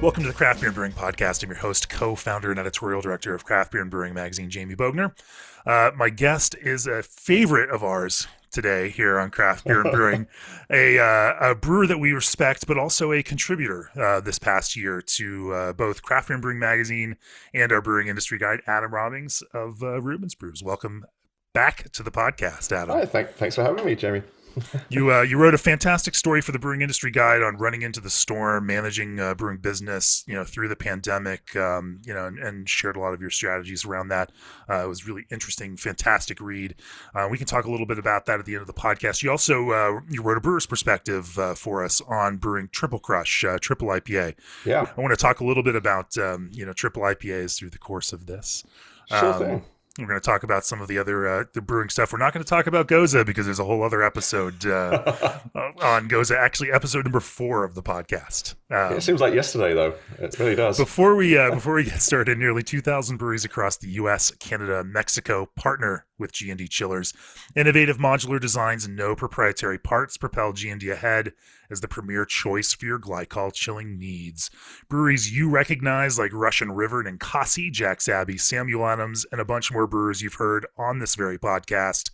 Welcome to the Craft Beer and Brewing Podcast. I'm your host, co founder, and editorial director of Craft Beer and Brewing Magazine, Jamie Bogner. Uh, my guest is a favorite of ours today here on Craft Beer and Brewing, a, uh, a brewer that we respect, but also a contributor uh, this past year to uh, both Craft Beer and Brewing Magazine and our brewing industry guide, Adam Robbings of uh, Reuben's Brews. Welcome back to the podcast, Adam. Hi, thank, thanks for having me, Jamie you uh, you wrote a fantastic story for the Brewing Industry Guide on running into the storm, managing uh, brewing business, you know, through the pandemic, um, you know, and, and, shared a lot of your strategies around that. Uh, it was really interesting, fantastic read. Uh, we can talk a little bit about that at the end of the podcast. You also uh, you wrote a brewer's perspective uh, for us on brewing Triple Crush, Triple IPA. Yeah, I want to talk a little bit about um, you know Triple IPAs through the course of this. Sure um, thing. We're going to talk about some of the other uh, the brewing stuff. We're not going to talk about Gose because there's a whole other episode uh, on Gose. Actually, episode number four of the podcast. Um, it seems like yesterday, though. It really does. Before we uh, before we get started, nearly 2,000 breweries across the U.S., Canada, and Mexico partner with G&D chillers. Innovative modular designs and no proprietary parts propel G&D ahead as the premier choice for your glycol chilling needs. Breweries you recognize like Russian River and Ninkasi, Jack's Abbey, Samuel Adams, and a bunch more brewers you've heard on this very podcast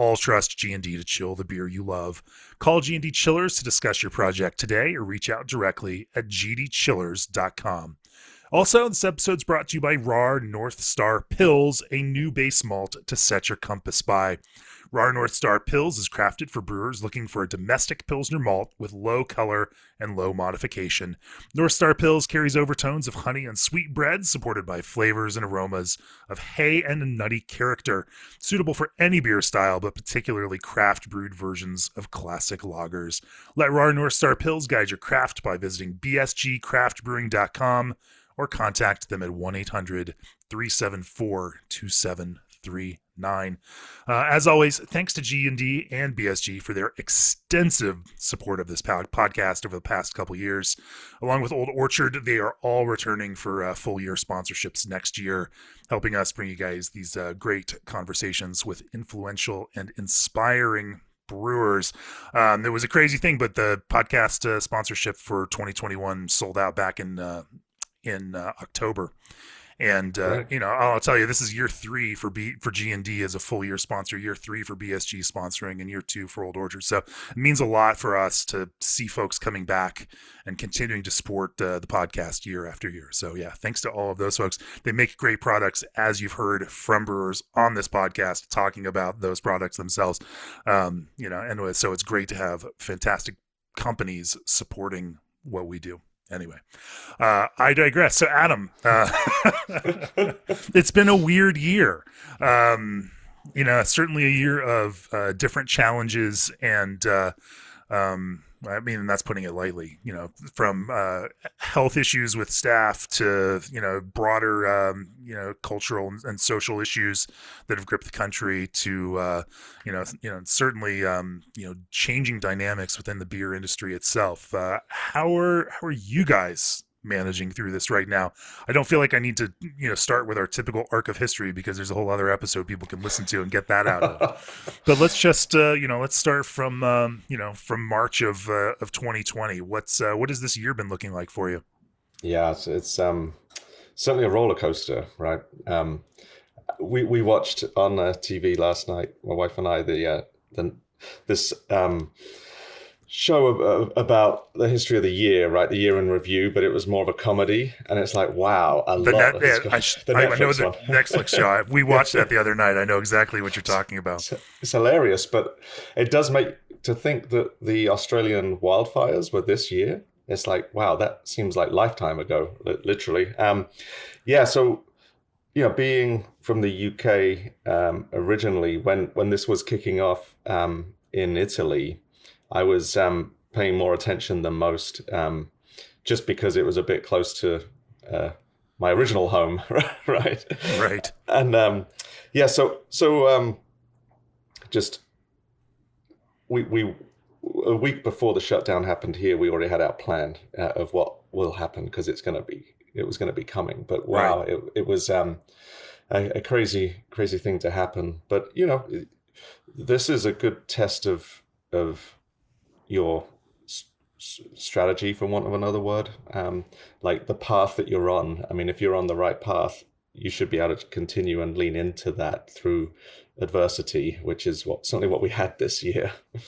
all trust G&D to chill the beer you love. Call G&D Chillers to discuss your project today or reach out directly at gdchillers.com. Also, this episode's brought to you by Rahr North Star Pils, a new base malt to set your compass by. Rahr North Star Pils is crafted for brewers looking for a domestic Pilsner malt with low color and low modification. North Star Pils carries overtones of honey and sweet bread, supported by flavors and aromas of hay and a nutty character, suitable for any beer style, but particularly craft brewed versions of classic lagers. Let Rahr North Star Pils guide your craft by visiting bsgcraftbrewing.com or contact them at 1 800 374 2739. Uh, as always, thanks to G&D and BSG for their extensive support of this podcast over the past couple years. Along with Old Orchard, they are all returning for uh, full year sponsorships next year, helping us bring you guys these uh, great conversations with influential and inspiring brewers. Um, it was a crazy thing, but the podcast uh, sponsorship for 2021 sold out back in uh, in uh, October. And uh, right. you know, I'll tell you, this is year three for B for G and D as a full year sponsor. Year three for BSG sponsoring, and year two for Old Orchard. So it means a lot for us to see folks coming back and continuing to support uh, the podcast year after year. So yeah, thanks to all of those folks. They make great products, as you've heard from brewers on this podcast talking about those products themselves. Um, you know, and so it's great to have fantastic companies supporting what we do anyway, uh, I digress. So, Adam, uh, it's been a weird year. Um, you know, certainly a year of uh, different challenges and uh, um, I mean, that's putting it lightly. You know, from uh, health issues with staff to you know broader um, you know cultural and, and, social issues that have gripped the country to uh, you know you know certainly um, you know changing dynamics within the beer industry itself. Uh, how are how are you guys managing through this right now. I don't feel like I need to, you know, start with our typical arc of history because there's a whole other episode people can listen to and get that out of. but let's just, uh, you know, let's start from, um, you know, from March of uh, of 2020. What's uh, what has this year been looking like for you? Yeah, it's, it's um, certainly a roller coaster, right? Um, we we watched on uh, TV last night, my wife and I, the uh, the this um show about the history of the year, right? The year in review, but it was more of a comedy, and it's like, wow, a the lot. Net, yeah, I, the I, know the Netflix show. We watched that the other night. I know exactly what you're talking about. It's, it's hilarious, but it does make to think that the Australian wildfires were this year. It's like, wow, that seems like lifetime ago, literally. Um, yeah, so you know, being from the UK um, originally, when when this was kicking off um, in Italy I was um, paying more attention than most, um, just because it was a bit close to uh, my original home, right? Right. And um, yeah. So so um, just we we a week before the shutdown happened here, we already had our plan uh, of what will happen because it's going to be it was going to be coming. But wow, right. it it was um, a, a, crazy crazy thing to happen. But you know, this is a good test of of your strategy, for want of another word, um, like the path that you're on. I mean, if you're on the right path, you should be able to continue and lean into that through adversity, which is what certainly what we had this year.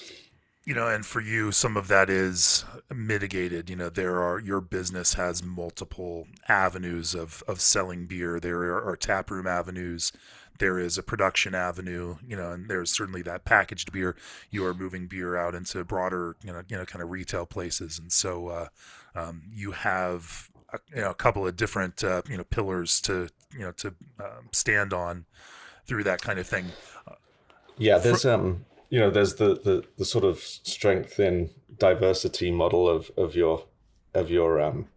you know and for you some of that is mitigated you know there are your business has multiple avenues of of selling beer there are, are tap room avenues there is a production avenue you know and there's certainly that packaged beer. You are moving beer out into broader you know you know kind of retail places. And so uh, um, you have a, you know a couple of different uh, you know pillars to you know to um, stand on through that kind of thing. Yeah there's um you know there's the, the the sort of strength in diversity model of of your of your um,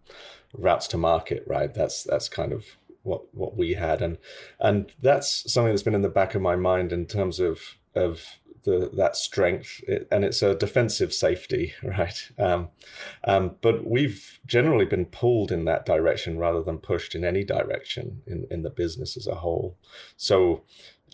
routes to market right? That's that's kind of what what we had. And and that's something that's been in the back of my mind in terms of of the that strength. It, and it's a defensive safety right? Um, um, but we've generally been pulled in that direction rather than pushed in any direction in in the business as a whole. So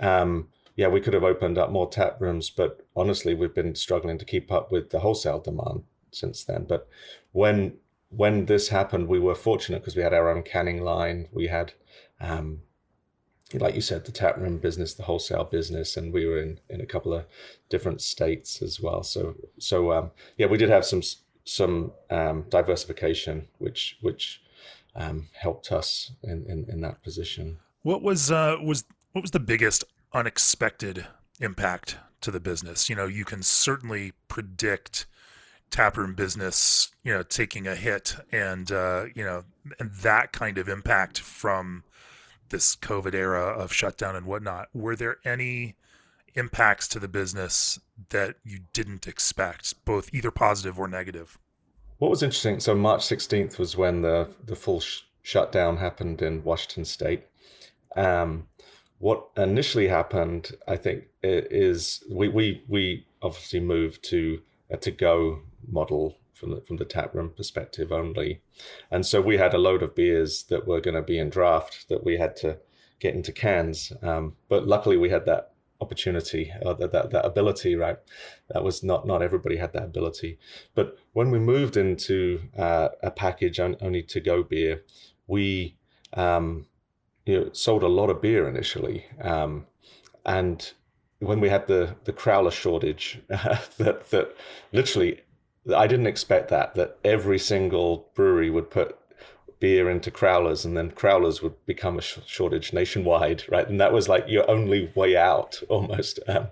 um, yeah, we could have opened up more tap rooms, but honestly, we've been struggling to keep up with the wholesale demand since then. But when when this happened, we were fortunate because we had our own canning line. We had, um, like you said, the tap room business, the wholesale business, and we were in in a couple of different states as well. So so um, yeah, we did have some some um, diversification, which which um, helped us in, in in that position. What was uh, was what was the biggest unexpected impact to the business. You know, you can certainly predict taproom business, you know, taking a hit and, uh, you know, and that kind of impact from this COVID era of shutdown and whatnot. Were there any impacts to the business that you didn't expect, both either positive or negative? What was interesting, so March 16th was when the, the full sh- shutdown happened in Washington state. Um, what initially happened, I think, is we we we obviously moved to a to go model from the, from the tap room perspective only, and so we had a load of beers that were going to be in draft that we had to get into cans. Um, but luckily, we had that opportunity, uh, that, that that ability. Right, that was not not everybody had that ability. But when we moved into uh, a package only to go beer, we um, you know, sold a lot of beer initially. Um, and when we had the the crowler shortage, uh, that that literally, I didn't expect that that every single brewery would put beer into crowlers and then crowlers would become a sh- shortage nationwide right and that was like your only way out almost um,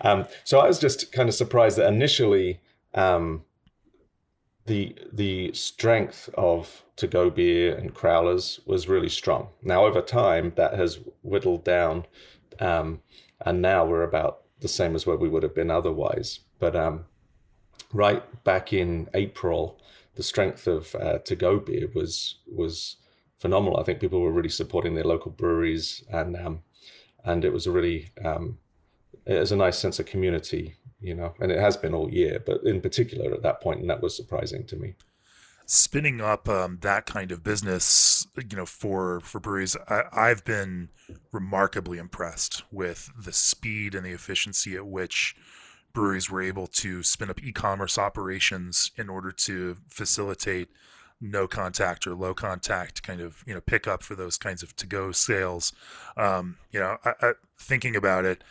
um, so i was just kind of surprised that initially um, the the strength of to go beer and crowlers was really strong. Now over time that has whittled down, um, and now we're about the same as where we would have been otherwise. But um, right back in April, the strength of uh, to go beer was was phenomenal. I think people were really supporting their local breweries, and um, and it was a really um, it was a nice sense of community you know, and it has been all year, but in particular at that point, and that was surprising to me. Spinning up um, that kind of business, you know, for for breweries, I, I've been remarkably impressed with the speed and the efficiency at which breweries were able to spin up e-commerce operations in order to facilitate no contact or low contact kind of you know pickup for those kinds of to go sales. Um, you know, I, I, thinking about it,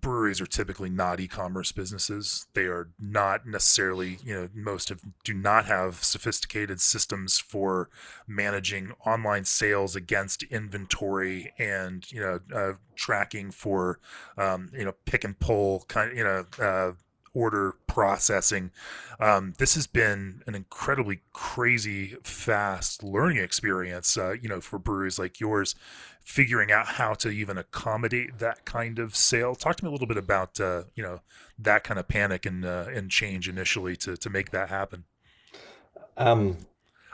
breweries are typically not e-commerce businesses. They are not necessarily, you know, most of do not have sophisticated systems for managing online sales against inventory and you know uh, tracking for um, you know pick and pull kind of you know uh, order processing. Um, this has been an incredibly crazy fast learning experience, uh, you know, for breweries like yours, figuring out how to even accommodate that kind of sale. Talk to me a little bit about, uh, you know, that kind of panic and uh, and change initially to to make that happen. Um,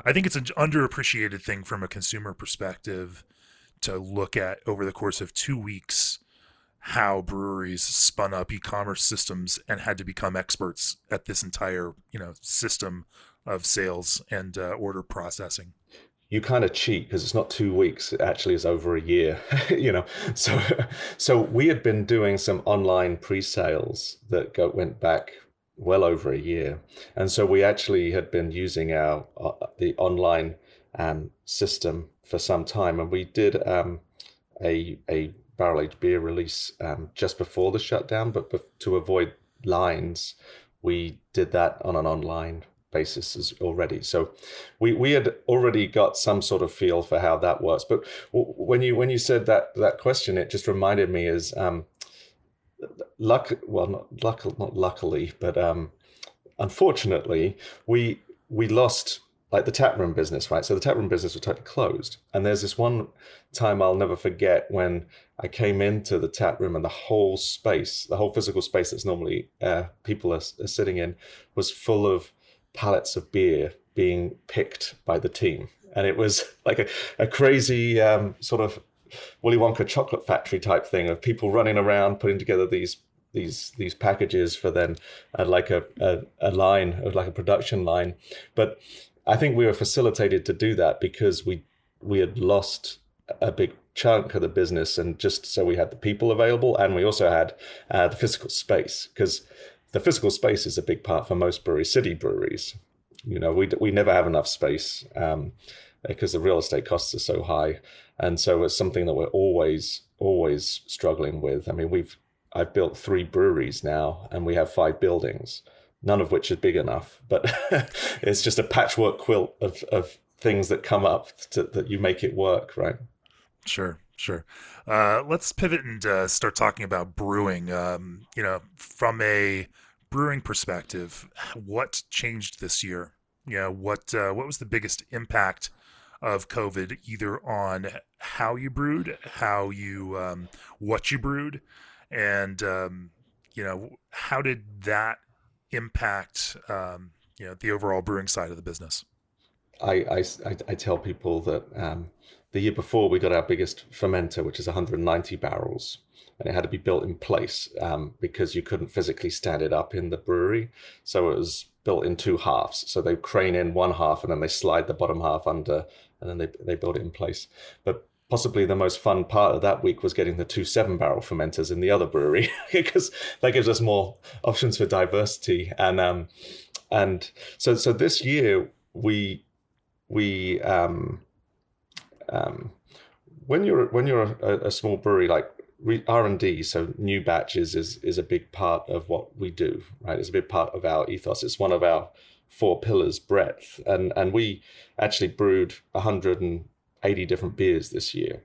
I think it's an underappreciated thing from a consumer perspective to look at over the course of two weeks how breweries spun up e-commerce systems and had to become experts at this entire you know system of sales and uh, order processing you kind of cheat because it's not two weeks it actually is over a year you know? So so we had been doing some online pre-sales that go, went back well over a year. And so we actually had been using our uh, the online um, system for some time. And we did um, a a barrel aged beer release um, just before the shutdown but to avoid lines we did that on an online basis is already. So we we had already got some sort of feel for how that works. But when you when you said that that question, it just reminded me is um, luck. Well, not luck, not luckily, but um, unfortunately, we we lost like the tap room business, right? So the tap room business was totally closed. And there's this one time I'll never forget when I came into the tap room and the whole space, the whole physical space that's normally uh, people are, are sitting in, was full of pallets of beer being picked by the team. And it was like a, a crazy um, sort of Willy Wonka chocolate factory type thing of people running around putting together these these these packages for then uh, like a, a, a line like a production line. But I think we were facilitated to do that because we we had lost a big chunk of the business and just so we had the people available and we also had uh, the physical space because the physical space is a big part for most breweries, city breweries. You know, we we never have enough space um, because the real estate costs are so high, and so it's something that we're always always struggling with. I mean, we've I've built three breweries now, and we have five buildings, none of which is big enough. But it's just a patchwork quilt of of things that come up to, that you make it work, right? Sure, sure. Uh, let's pivot and uh, start talking about brewing. Um, you know, from a brewing perspective, what changed this year? You know, what uh, what was the biggest impact of COVID, either on how you brewed, how you um, what you brewed, and um, you know, how did that impact um, you know the overall brewing side of the business? I I, I tell people that um, the year before we got our biggest fermenter, which is 190 barrels, and it had to be built in place um, because you couldn't physically stand it up in the brewery. So it was built in two halves. So they crane in one half and then they slide the bottom half under, and then they they build it in place. But possibly the most fun part of that week was getting the two seven barrel fermenters in the other brewery because that gives us more options for diversity and um and so so this year we we um um, when you're when you're a, a small brewery like R and D, so new batches is is a big part of what we do, right? It's a big part of our ethos. It's one of our four pillars, breadth, and and we actually brewed 180 different beers this year,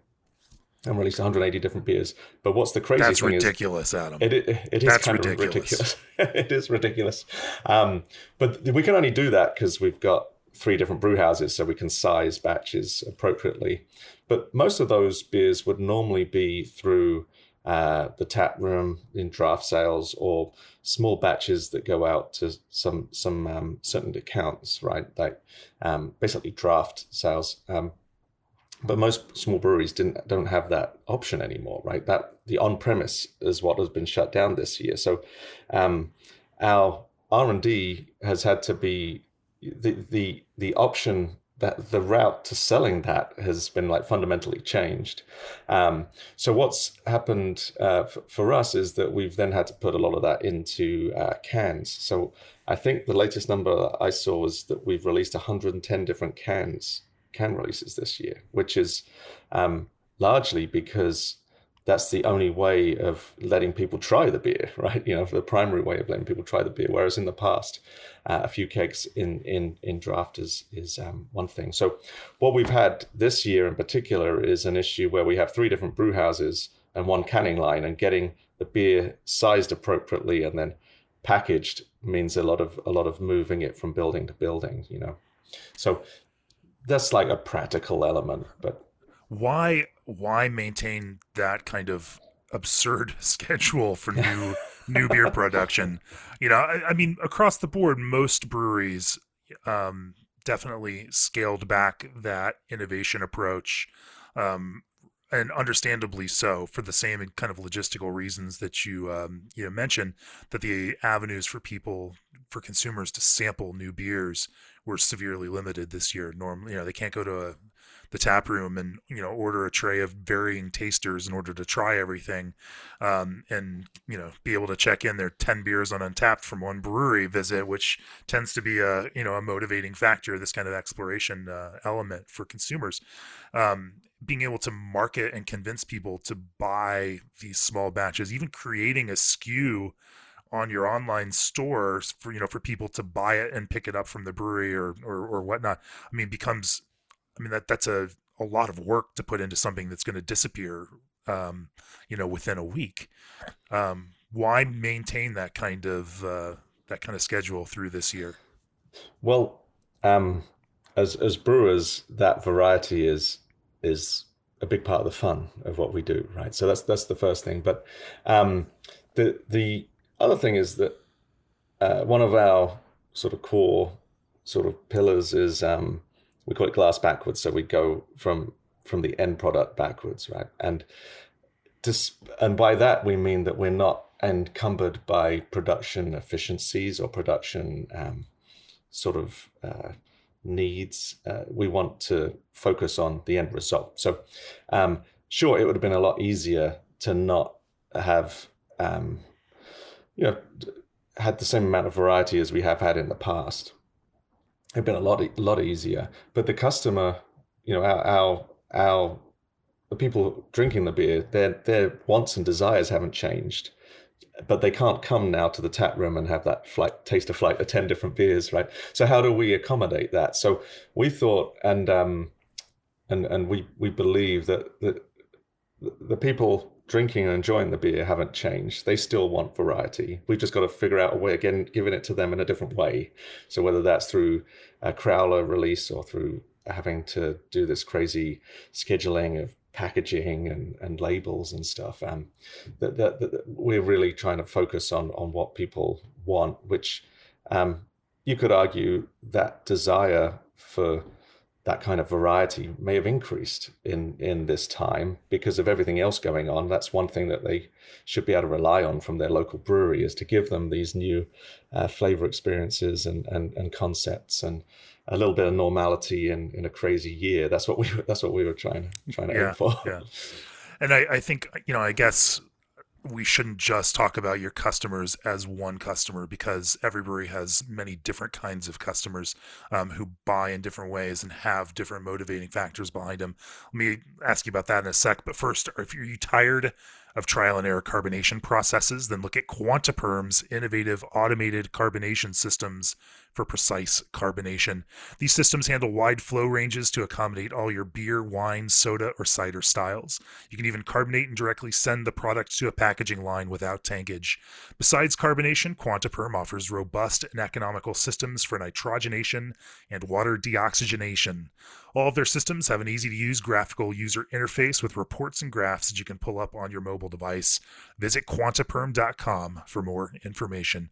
and released 180 different beers. But what's the crazy That's thing ridiculous, is, Adam. It, it, it is That's kind ridiculous. of ridiculous. it is ridiculous. Um, but we can only do that because we've got three different brew houses so we can size batches appropriately. But most of those beers would normally be through uh, the tap room in draft sales or small batches that go out to some some um, certain accounts, right? Like um, basically draft sales. Um, but most small breweries didn't don't have that option anymore, right? That the on premise is what has been shut down this year. So um, our R and D has had to be the the the option that the route to selling that has been like fundamentally changed. Um, so what's happened uh, f- for us is that we've then had to put a lot of that into uh, cans. So I think the latest number I saw was that we've released 110 different cans can releases this year, which is um, largely because that's the only way of letting people try the beer, right? You know, the primary way of letting people try the beer. Whereas in the past, uh, a few kegs in in in draft is is um, one thing. So, what we've had this year in particular is an issue where we have three different brew houses and one canning line, and getting the beer sized appropriately and then packaged means a lot of a lot of moving it from building to building. You know, so that's like a practical element, but why why maintain that kind of absurd schedule for new new beer production? You know, I, I, mean, across the board, most breweries um, definitely scaled back that innovation approach. Um, and understandably so for the same kind of logistical reasons that you um, you know, mentioned that the avenues for people for consumers to sample new beers were severely limited this year. Normally, you know, they can't go to a the tap room and you know order a tray of varying tasters in order to try everything um, and you know be able to check in their 10 beers on Untappd from one brewery visit which tends to be a you know a motivating factor this kind of exploration uh, element for consumers. Um, being able to market and convince people to buy these small batches even creating a SKU on your online stores for you know for people to buy it and pick it up from the brewery or or, or whatnot i mean becomes I mean that that's a a lot of work to put into something that's going to disappear, um, you know, within a week. Um, why maintain that kind of uh, that kind of schedule through this year? Well, um, as as brewers, that variety is is a big part of the fun of what we do, right? So that's that's the first thing. But um, the the other thing is that uh, one of our sort of core sort of pillars is um, we call it glass backwards. So we go from from the end product backwards, right? And and by that we mean that we're not encumbered by production efficiencies or production um, sort of uh, needs. Uh, we want to focus on the end result. So, um, sure, it would have been a lot easier to not have, um, you know, had the same amount of variety as we have had in the past have been a lot a lot easier. But the customer, you know, our our, our the people drinking the beer, their their wants and desires haven't changed, but they can't come now to the tap room and have that flight taste of flight of ten different beers, right? So how do we accommodate that? So we thought, and um, and and we we believe that that the people drinking and enjoying the beer haven't changed. They still want variety. We've just got to figure out a way again, giving it to them in a different way. So whether that's through a crowler release or through having to do this crazy scheduling of packaging and, and labels and stuff, um, that, that, that we're really trying to focus on on what people want, which um, you could argue that desire for that kind of variety may have increased in in this time because of everything else going on. That's one thing that they should be able to rely on from their local brewery is to give them these new uh, flavor experiences and, and and concepts and a little bit of normality in in a crazy year. That's what we that's what we were trying trying to yeah, aim for. Yeah. And I, I think you know I guess we shouldn't just talk about your customers as one customer because every brewery has many different kinds of customers um, who buy in different ways and have different motivating factors behind them. Let me ask you about that in a sec. But first, you're you tired of trial and error carbonation processes, then look at Quantiperm's innovative automated carbonation systems for precise carbonation. These systems handle wide flow ranges to accommodate all your beer, wine, soda, or cider styles. You can even carbonate and directly send the product to a packaging line without tankage. Besides carbonation, Quantiperm offers robust and economical systems for nitrogenation and water deoxygenation. All of their systems have an easy to use graphical user interface with reports and graphs that you can pull up on your mobile device. Visit quantiperm.com for more information.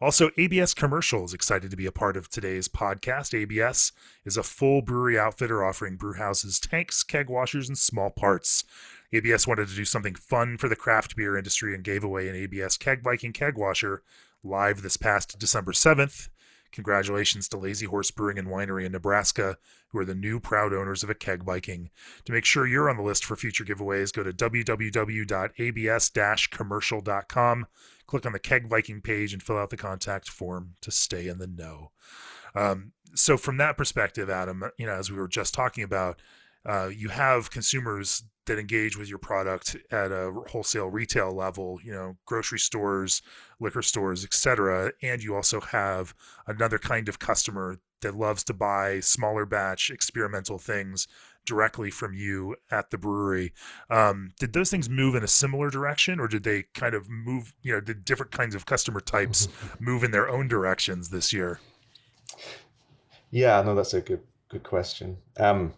Also, ABS Commercial is excited to be a part of today's podcast. ABS is a full brewery outfitter offering brewhouses tanks, keg washers, and small parts. ABS wanted to do something fun for the craft beer industry and gave away an ABS Keg Viking keg washer live this past December 7th. Congratulations to Lazy Horse Brewing and Winery in Nebraska, who are the new proud owners of a Keg Viking. To make sure you're on the list for future giveaways, go to www.abs-commercial.com click on the Keg Viking page and fill out the contact form to stay in the know. Um, so from that perspective, Adam, you know, as we were just talking about, uh, you have consumers that engage with your product at a wholesale retail level, you know, grocery stores, liquor stores, etc. And you also have another kind of customer that loves to buy smaller batch experimental things directly from you at the brewery. Um, did those things move in a similar direction, or did they kind of move? You know, did different kinds of customer types move in their own directions this year? Yeah, no, that's a good good question. Um,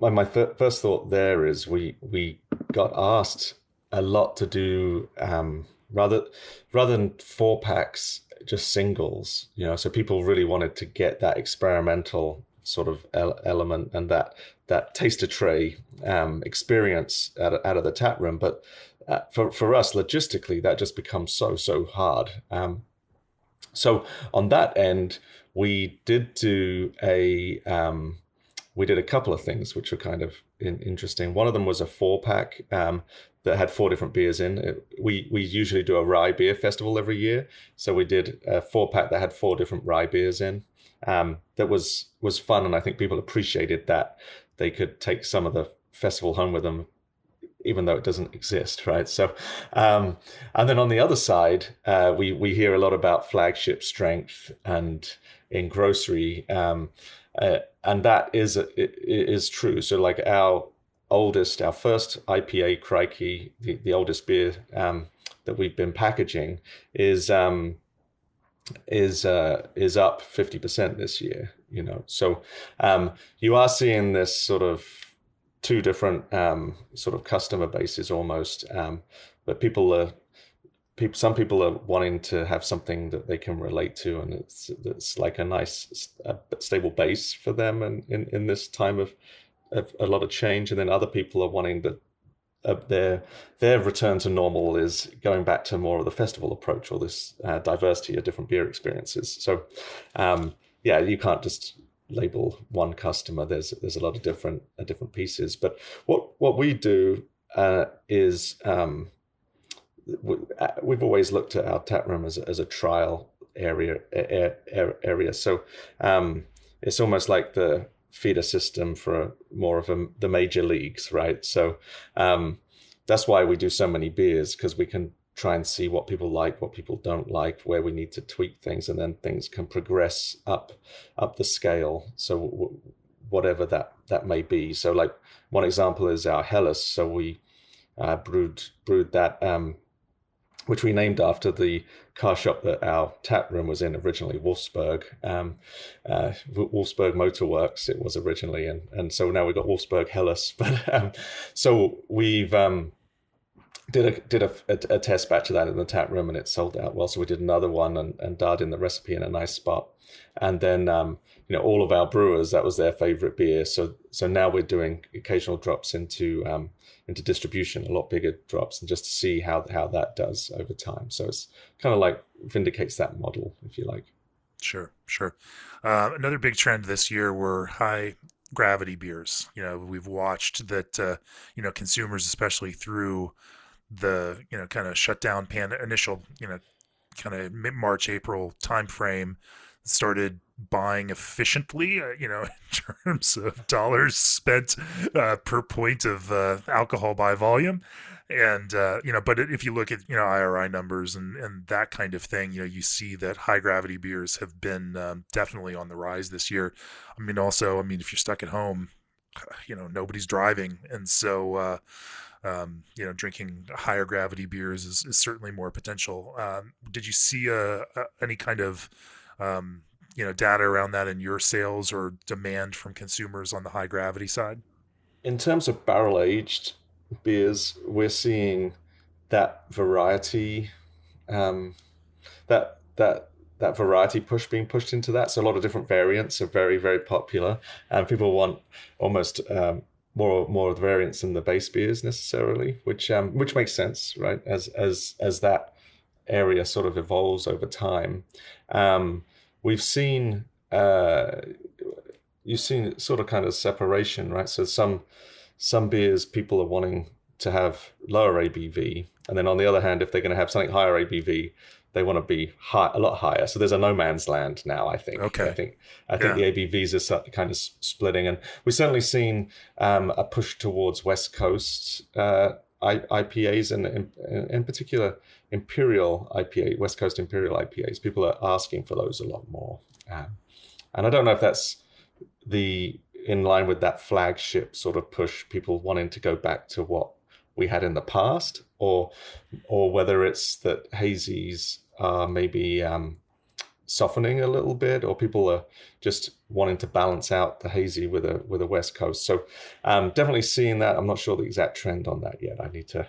my my first thought there is we we got asked a lot to do um, rather rather than four packs, just singles. You know, so people really wanted to get that experimental sort of element and that that taster tray um, experience out of, out of the tap room. But uh, for for us, logistically, that just becomes so so hard. Um, so on that end, we did do a um, we did a couple of things which were kind of in, interesting. One of them was a four pack um, that had four different beers in. It, we we usually do a rye beer festival every year, so we did a four pack that had four different rye beers in. Um, that was was fun, and I think people appreciated that they could take some of the festival home with them, even though it doesn't exist, right? So, um, and then on the other side, uh, we we hear a lot about flagship strength and in grocery, um, uh, and that is is true. So, like our oldest, our first IPA, Crikey, the, the oldest beer um, that we've been packaging, is um, is uh, is up fifty percent this year. You know, so um, you are seeing this sort of two different um, sort of customer bases almost, um, but people are people. Some people are wanting to have something that they can relate to, and it's it's like a nice a stable base for them, and in, in this time of, of a lot of change, and then other people are wanting the uh, their their return to normal is going back to more of the festival approach or this uh, diversity of different beer experiences. So, um, yeah, you can't just label one customer. There's there's a lot of different uh, different pieces. But what what we do uh, is um, we've always looked at our tap room as as a trial area area. So um, it's almost like the feeder system for more of a, the major leagues, right? So um, that's why we do so many beers because we can try and see what people like, what people don't like, where we need to tweak things, and then things can progress up up the scale. So w- whatever that that may be. So like one example is our Helles. So we uh, brewed brewed that um, which we named after the car shop that our tap room was in originally, Wolfsburg. Um, uh, Wolfsburg it was originally, and and so now we've got Wolfsburg Helles. But um, so we've um, did a did a, a, a, test batch of that in the tap room, and it sold out well. So we did another one and and dialed in the recipe in a nice spot, and then um, you know all of our brewers that was their favorite beer. So so now we're doing occasional drops into um, into distribution, a lot bigger drops, and just to see how how that does over time. So it's kind of like vindicates that model, if you like. Sure, sure. Uh, another big trend this year were high gravity beers. You know, we've watched that. Uh, you know, consumers, especially through the you know kind of shutdown pan initial you know kind of mid March April timeframe started buying efficiently, uh, you know, in terms of dollars spent uh, per point of uh, alcohol by volume. And, uh, you know, but if you look at, you know, IRI numbers and, and that kind of thing, you know, you see that high gravity beers have been um, definitely on the rise this year. I mean, also, I mean, if you're stuck at home, you know, nobody's driving. And so, uh, um, you know, drinking higher gravity beers is, is certainly more potential. Um, did you see uh, any kind of um, you know data around that in your sales or demand from consumers on the high gravity side? In terms of barrel aged beers, we're seeing that variety, um, that that that variety push being pushed into that. So a lot of different variants are very very popular, and people want almost um, more more of the variants than the base beers necessarily, which um, which makes sense, right? As as as that area sort of evolves over time. Um, we've seen uh, you've seen sort of kind of separation, right? So some some beers people are wanting to have lower ABV, and then on the other hand, if they're going to have something higher ABV, they want to be high, a lot higher. So there's a no man's land now. I think. Okay. I think I think yeah. the ABVs are kind of splitting, and we've certainly seen um, a push towards West Coast uh, IPAs, and in, in particular Imperial IPA, West Coast Imperial IPAs. People are asking for those a lot more, um, and I don't know if that's the in line with that flagship sort of push, people wanting to go back to what we had in the past, or or whether it's that hazies are maybe um, softening a little bit, or people are just wanting to balance out the hazy with a with a West Coast. So um, definitely seeing that. I'm not sure the exact trend on that yet. I need to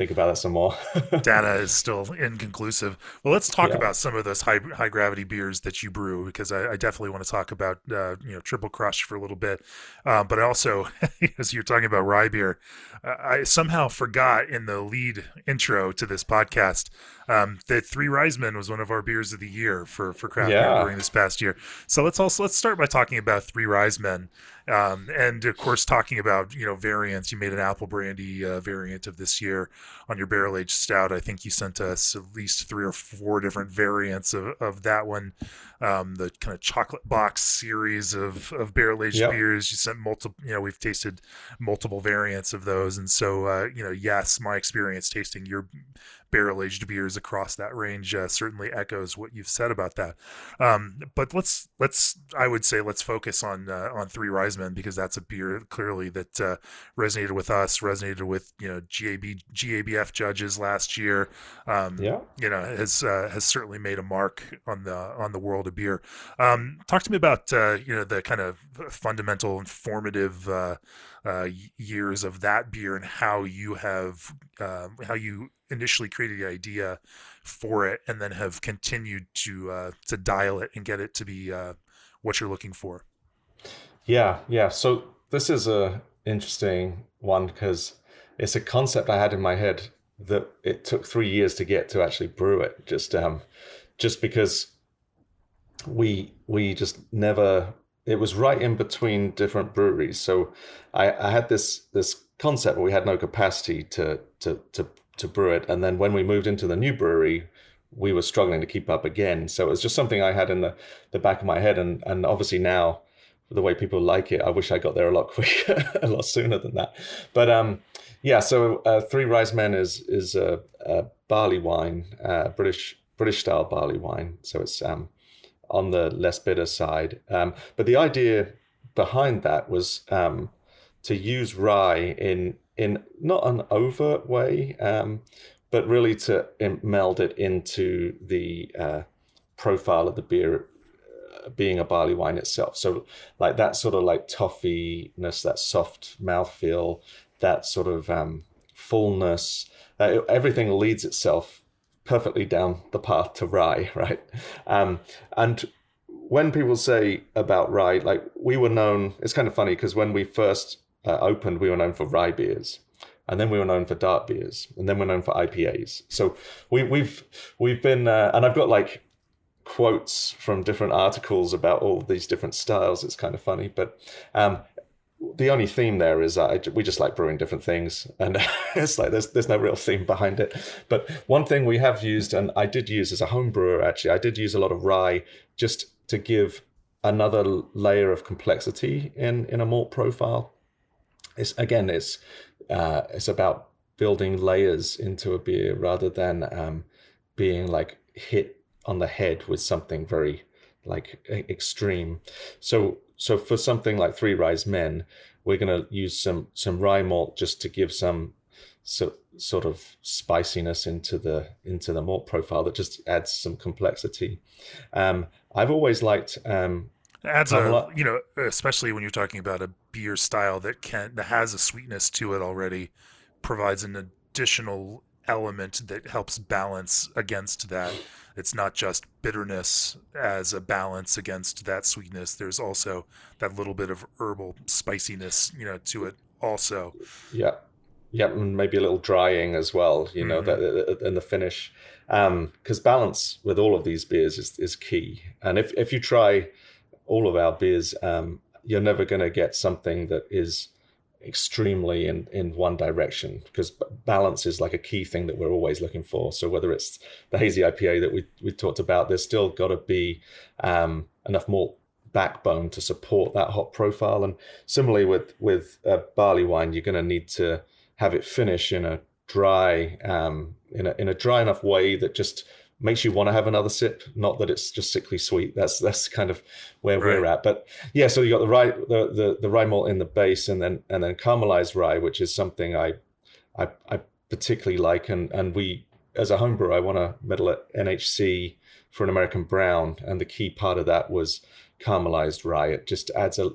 think about that some more. Data is still inconclusive. Well, let's talk yeah. about some of those high high gravity beers that you brew because I, I definitely want to talk about uh, you know Triple Crush for a little bit, uh, but also as you're talking about rye beer, uh, I somehow forgot in the lead intro to this podcast um, that Three Ryesmen was one of our beers of the year for for craft yeah. beer brewing this past year. So let's also let's start by talking about Three Ryesmen. Um, and of course, talking about you know variants, you made an apple brandy uh, variant of this year on your barrel aged stout. I think you sent us at least three or four different variants of, of that one. Um, the kind of chocolate box series of, of barrel aged yep. beers. You sent multiple. You know, we've tasted multiple variants of those, and so uh, you know, yes, my experience tasting your barrel aged beers across that range uh, certainly echoes what you've said about that. Um, but let's let's I would say let's focus on uh, on Three Ryesmen because that's a beer clearly that uh, resonated with us, resonated with you know GAB GABF judges last year. Um, yeah, you know has uh, has certainly made a mark on the on the world of beer. Um, talk to me about uh, you know the kind of fundamental and formative uh, years of that beer and how you have um, how you initially created the idea for it and then have continued to uh, to dial it and get it to be uh, what you're looking for. Yeah, yeah. So this is a interesting one because it's a concept I had in my head that it took three years to get to actually brew it. Just um, just because we we just never it was right in between different breweries. So I, I had this this concept, but we had no capacity to to to to brew it. And then when we moved into the new brewery, we were struggling to keep up again. So it was just something I had in the the back of my head. And and obviously now, the way people like it, I wish I got there a lot quicker, a lot sooner than that. But um, yeah. So uh, Three Ryesmen is is a, a barley wine, uh, British British style barley wine. So it's um on the less bitter side. Um, but the idea behind that was um, to use rye in in not an overt way, um, but really to meld it into the uh, profile of the beer uh, being a barley wine itself. So like that sort of like toffiness, that soft mouthfeel, that sort of um, fullness, uh, everything leads itself perfectly down the path to rye, right? Um, and when people say about rye, like we were known, it's kind of funny because when we first uh, opened, we were known for rye beers, and then we were known for dark beers, and then we're known for IPAs. So we, we've we've been, uh, and I've got like quotes from different articles about all these different styles. It's kind of funny, but um, the only theme there is uh, we just like brewing different things, and it's like there's there's no real theme behind it. But one thing we have used, and I did use as a home brewer actually, I did use a lot of rye just to give another layer of complexity in in a malt profile. It's again, it's uh, it's about building layers into a beer rather than um, being like hit on the head with something very like extreme. So so for something like Three Ryesmen, we're going to use some some rye malt just to give some so, sort of spiciness into the into the malt profile that just adds some complexity. Um, I've always liked. Um, adds a lot, you know especially when you're talking about a beer style that can that has a sweetness to it already provides an additional element that helps balance against that it's not just bitterness as a balance against that sweetness. There's also that little bit of herbal spiciness, you know, to it also. Yeah. Yeah, and maybe a little drying as well, you know, mm-hmm. that in the finish. Because um, balance with all of these beers is, is key. And if, if you try all of our beers, um, you're never going to get something that is extremely in in one direction because balance is like a key thing that we're always looking for. So whether it's the hazy ipa that we we talked about there's still got to be um, enough more backbone to support that hop profile. And similarly with with uh, barley wine you're going to need to have it finish in a dry um, in a in a dry enough way that just makes you want to have another sip. Not that it's just sickly sweet. That's that's kind of where right. we're at. But yeah, so you got the rye the, the the rye malt in the base, and then and then caramelized rye, which is something I I, I particularly like, and and we as a homebrewer, I want to medal at NHC for an American brown, and the key part of that was caramelized rye. It just adds a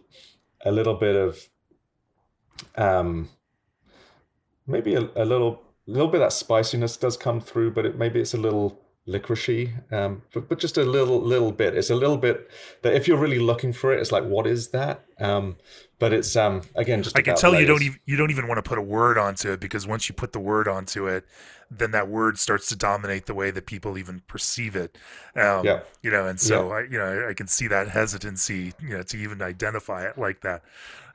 a little bit of um maybe a, a little a little bit of that spiciness does come through, but it maybe it's a little licoricey, um, but, but just a little little bit. It's a little bit that if you're really looking for it, it's like what is that? Um, but it's um again just I can tell layers. you don't even you don't even want to put a word onto it because once you put the word onto it, then that word starts to dominate the way that people even perceive it. Um, yeah. You know, and so yeah. I you know I can see that hesitancy you know to even identify it like that.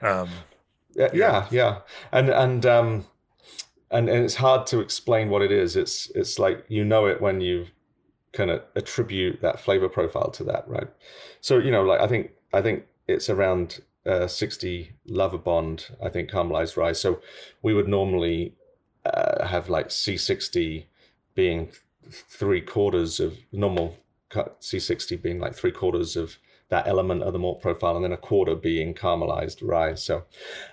Um, yeah, yeah, yeah, and and um, and and it's hard to explain what it is. It's it's like you know it when you kind of attribute that flavor profile to that, right? So you know, like I think I think it's around uh, 60 bond. I think caramelized rye. So we would normally uh, have like C60 being three quarters of normal C60 being like three quarters of that element of the malt profile, and then a quarter being caramelized rye. So,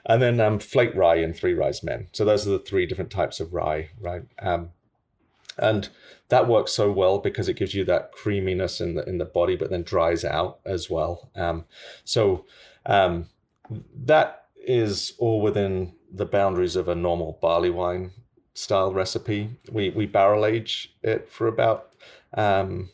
and then um, flake rye and Three Ryesmen. So those are the three different types of rye, right? Um, and that works so well because it gives you that creaminess in the in the body, but then dries out as well. Um, so um, that is all within the boundaries of a normal barley wine style recipe. We we barrel age it for about um,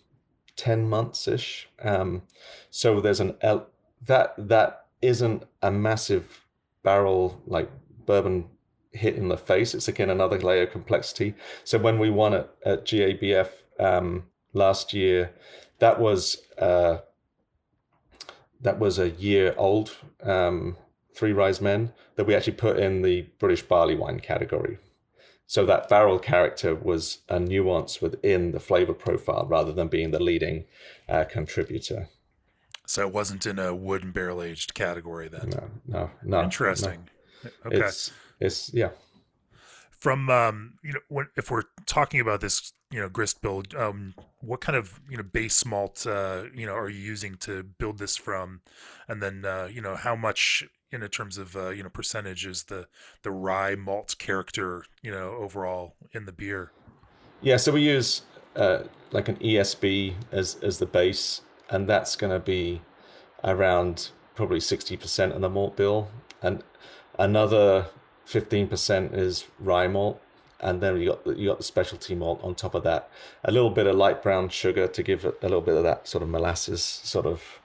ten months ish. Um, so there's an that that isn't a massive barrel like bourbon hit in the face. It's again another layer of complexity. So when we won it at GABF um, last year, that was uh, that was a year old um, Three Ryesmen that we actually put in the British barley wine category. So that barrel character was a nuance within the flavor profile rather than being the leading uh, contributor. So it wasn't in a wood and barrel aged category then. No, no, no. Interesting. No. Okay. It's, it's yeah. From um, you know, when, if we're talking about this, you know, grist build, um, what kind of you know base malt, uh, you know, are you using to build this from, and then uh, you know how much in terms of uh, you know percentage is the the rye malt character, you know, overall in the beer. Yeah, so we use uh, like an ESB as as the base, and that's going to be around probably 60% of the malt bill and another 15% is rye malt and then you got the, you got the specialty malt on top of that. A little bit of light brown sugar to give a little bit of that sort of molasses sort of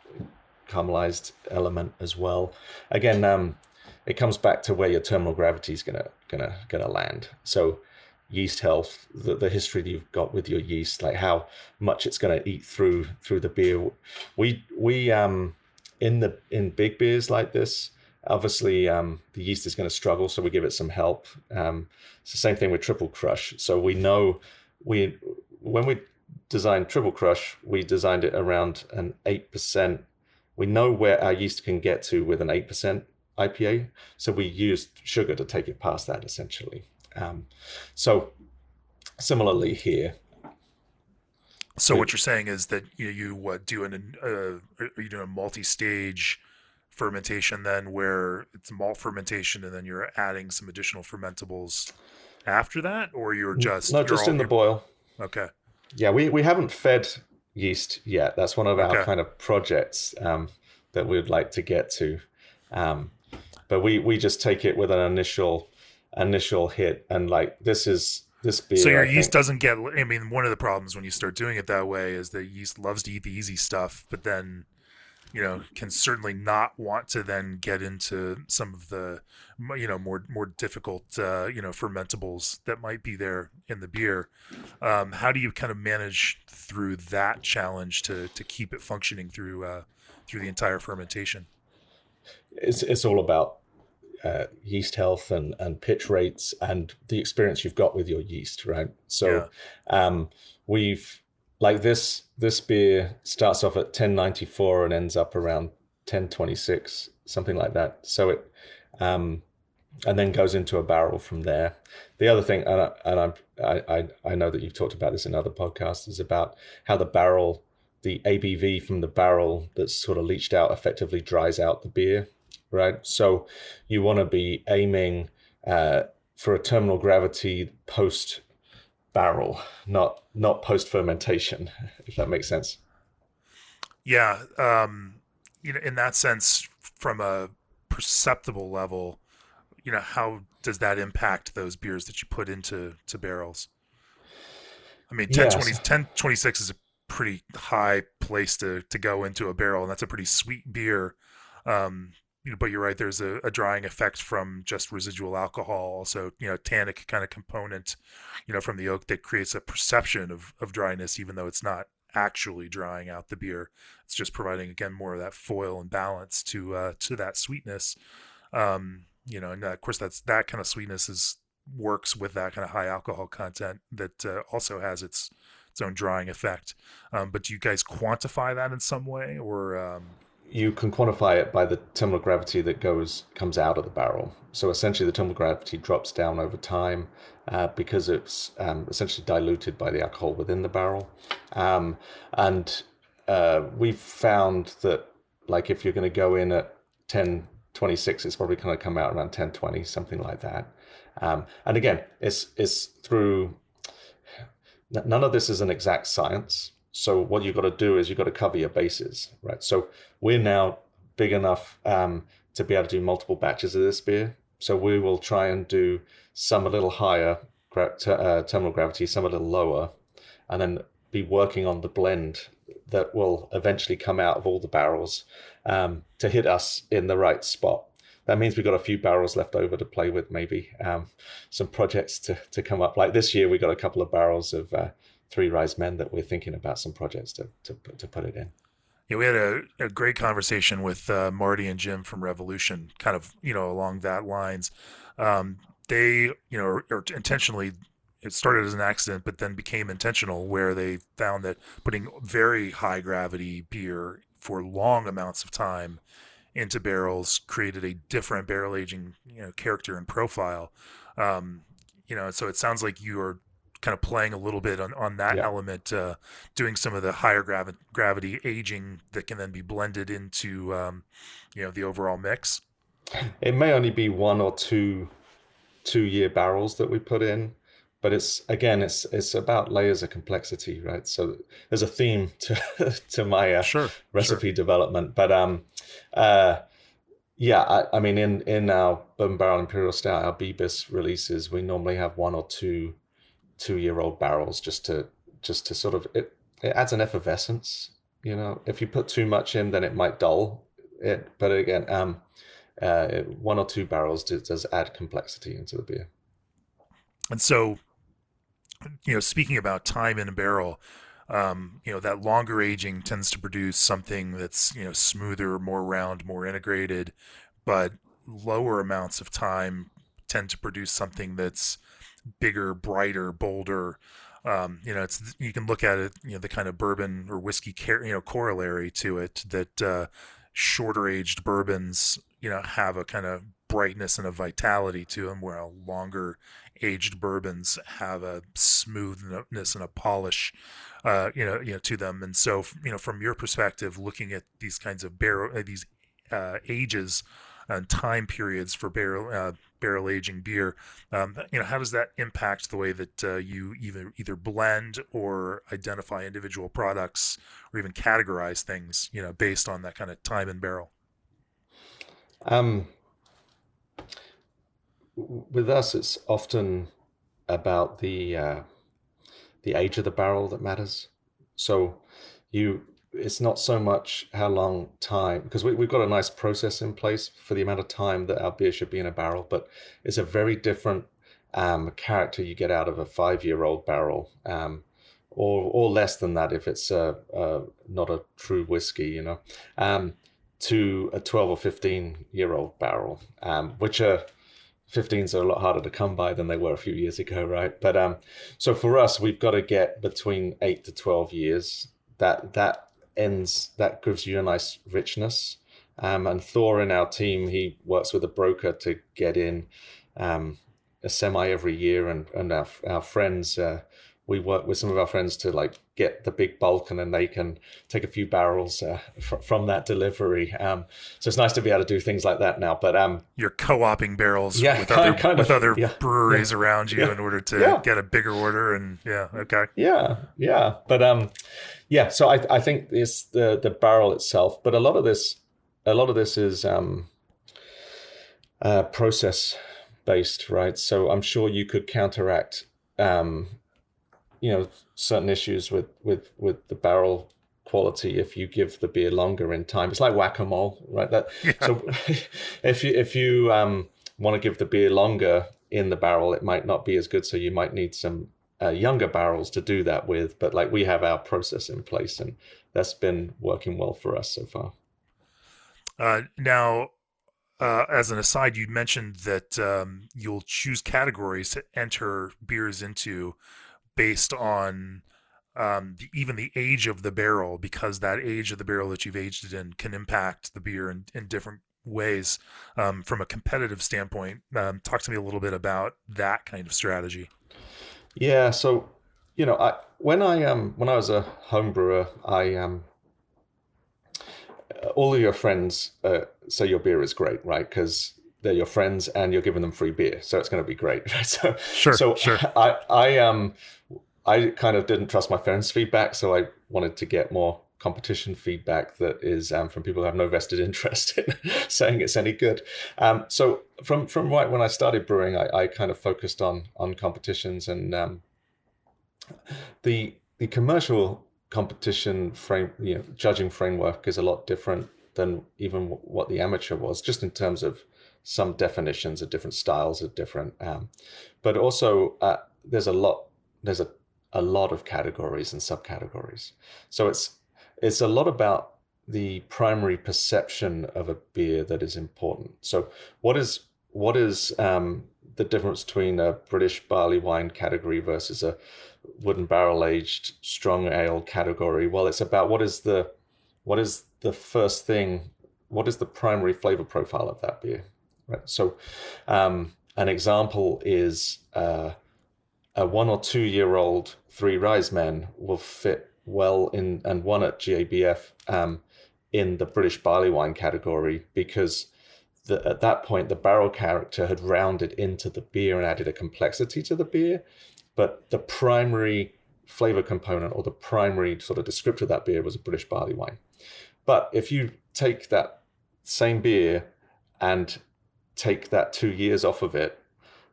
caramelized element as well. Again um, it comes back to where your terminal gravity is gonna gonna gonna land. So yeast health, the, the history that you've got with your yeast, like how much it's to eat through through the beer. We we um in the in big beers like this, obviously um, the yeast is going to struggle, so we give it some help. Um, it's the same thing with triple crush. So we know we when we designed triple crush, we designed it around an eight percent. We know where our yeast can get to with an eight percent IPA, so we used sugar to take it past that essentially. Um, so similarly here. So what you're saying is that you you uh, do an uh, are you doing a multi-stage fermentation then where it's malt fermentation and then you're adding some additional fermentables after that or you're just not just in the boil. Okay. Yeah, we we haven't fed yeast yet. That's one of our okay. kind of projects um, that we'd like to get to. Um, but we we just take it with an initial initial hit and like this is this beer. So your I yeast think, doesn't get. I mean, one of the problems when you start doing it that way is that yeast loves to eat the easy stuff, but then you know can certainly not want to then get into some of the you know more more difficult uh, you know fermentables that might be there in the beer. Um, how do you kind of manage through that challenge to to keep it functioning through uh, through the entire fermentation? It's it's all about uh, yeast health and, and pitch rates and the experience you've got with your yeast, right? So yeah. um, we've like this this beer starts off at 1094 and ends up around 1026, something like that. So it um, and then goes into a barrel from there. The other thing, and I, and I, I I know that you've talked about this in other podcasts, is about how the barrel, the ABV from the barrel that's sort of leached out effectively dries out the beer right? So you want to be aiming uh, for a terminal gravity post barrel, not not post fermentation, if that makes sense. Yeah, um, you know, in that sense, from a perceptible level, you know how does that impact those beers that you put into to barrels? I mean, 10, yes. 20, 10 26 is a pretty high place to to go into a barrel, and that's a pretty sweet beer. Um, but you're right. There's a, a, drying effect from just residual alcohol, also you know tannic kind of component, you know, from the oak that creates a perception of of dryness, even though it's not actually drying out the beer. It's just providing again more of that foil and balance to uh, to that sweetness. Um, you know, and of course that's that kind of sweetness is works with that kind of high alcohol content that uh, also has its its own drying effect. Um, but do you guys quantify that in some way, or um... you can quantify it by the terminal gravity that goes comes out of the barrel. So essentially, the terminal gravity drops down over time uh, because it's um, essentially diluted by the alcohol within the barrel, um, and uh, we've found that like if you're going to go in at 1026, it's probably going to come out around 1020, something like that um, and again it's it's through none of this is an exact science. So what you've got to do is you've got to cover your bases, right? So we're now big enough um, to be able to do multiple batches of this beer. So we will try and do some a little higher uh, terminal gravity, some a little lower, and then be working on the blend that will eventually come out of all the barrels um, to hit us in the right spot that means we've got a few barrels left over to play with, maybe um, some projects to, to come up. Like this year, we got a couple of barrels of uh, Three Ryesmen that we're thinking about some projects to, to, to put it in. Yeah, we had a, a great conversation with uh, Marty and Jim from Revolution, kind of, you know, along that lines. Um, they, you know, are, are intentionally it started as an accident, but then became intentional, where they found that putting very high gravity beer for long amounts of time into barrels created a different barrel aging you know character and profile um, you know so it sounds like you are kind of playing a little bit on, on that yeah. element uh, doing some of the higher gravi- gravity aging that can then be blended into um, you know the overall mix it may only be one or two two year barrels that we put in but it's again it's it's about layers of complexity right so there's a theme to to my uh, sure, recipe sure. development but um uh yeah I, I mean in in our bourbon barrel imperial stout our bbis releases we normally have one or two two year old barrels just to just to sort of it it adds an effervescence you know? If you put too much in then it might dull it. But again um uh one or two barrels does, does add complexity into the beer. And so you know, speaking about time in a barrel, um, you know, that longer aging tends to produce something that's, you know, smoother, more round, more integrated, but lower amounts of time tend to produce something that's bigger, brighter, bolder. Um, you know, it's you can look at it, you know, the kind of bourbon or whiskey, car- you know, corollary to it that uh, shorter aged bourbons, you know, have a kind of brightness and a vitality to them, where longer aged bourbons have a smoothness and a polish, uh, you know, you know, to them. And so, you know, from your perspective, looking at these kinds of barrel, uh, these uh, ages and time periods for barrel uh, barrel aging beer, um, you know, how does that impact the way that uh, you either either blend or identify individual products or even categorize things, you know, based on that kind of time and barrel? Um, with us, it's often about the uh, the age of the barrel that matters. So you, it's not so much how long time because we, we've got a nice process in place for the amount of time that our beer should be in a barrel, but it's a very different um, character you get out of a five year old barrel. Um, or, or less than that if it's uh, uh, not a true whiskey, you know, um, to a 12 or 15 year old barrel, um, which are 15s are a lot harder to come by than they were a few years ago, right? But um, so for us, we've got to get between eight to 12 years. That that ends that gives you a nice richness. Um, and Thor in our team, he works with a broker to get in um, a semi every year, and and our our friends. Uh, we work with some of our friends to like get the big bulk and then they can take a few barrels uh, fr- from that delivery um, so it's nice to be able to do things like that now but um, you're co-oping barrels yeah, with kind, other, kind with other yeah, breweries yeah, around you yeah, in order to get a bigger order and yeah okay. Yeah yeah but um yeah so i i think it's the the barrel itself but a lot of this a lot of this is um uh, process based, right? So I'm sure you could counteract, um, you know, certain issues with with with the barrel quality if you give the beer longer in time. It's like whack a mole, right? That yeah. so if you if you um, want to give the beer longer in the barrel, it might not be as good. So you might need some uh, younger barrels to do that with. But like we have our process in place, and that's been working well for us so far. Uh, now, uh, as an aside, you mentioned that um, you'll choose categories to enter beers into based on um, the, even the age of the barrel, because that age of the barrel that you've aged it in can impact the beer in, in different ways um, from a competitive standpoint. Um, talk to me a little bit about that kind of strategy. Yeah, so you know, I when I um when I was a home brewer, I um all of your friends uh, say your beer is great, right? Because they're your friends and you're giving them free beer, so it's going to be great. so sure, so sure. I I um I kind of didn't trust my friends' feedback, so I wanted to get more competition feedback that is um, from people who have no vested interest in saying it's any good. Um, so from from right when I started brewing, I, I kind of focused on on competitions and um, the the commercial competition frame, you know, judging framework is a lot different than even what the amateur was, just in terms of some definitions of different styles are different. Um, but also, uh, there's a lot. There's a a lot of categories and subcategories. So it's it's a lot about the primary perception of a beer that is important. So what is what is um, the difference between a British barley wine category versus a wooden barrel aged strong ale category? Well, it's about what is the what is the first thing, what is the primary flavor profile of that beer? Right. So, um, an example is uh, a one or two year old Three Ryesmen will fit well in and one at GABF um, in the British barley wine category because the, at that point the barrel character had rounded into the beer and added a complexity to the beer, but the primary flavor component or the primary sort of descriptor of that beer was a British barley wine. But if you take that same beer and take that two years off of it,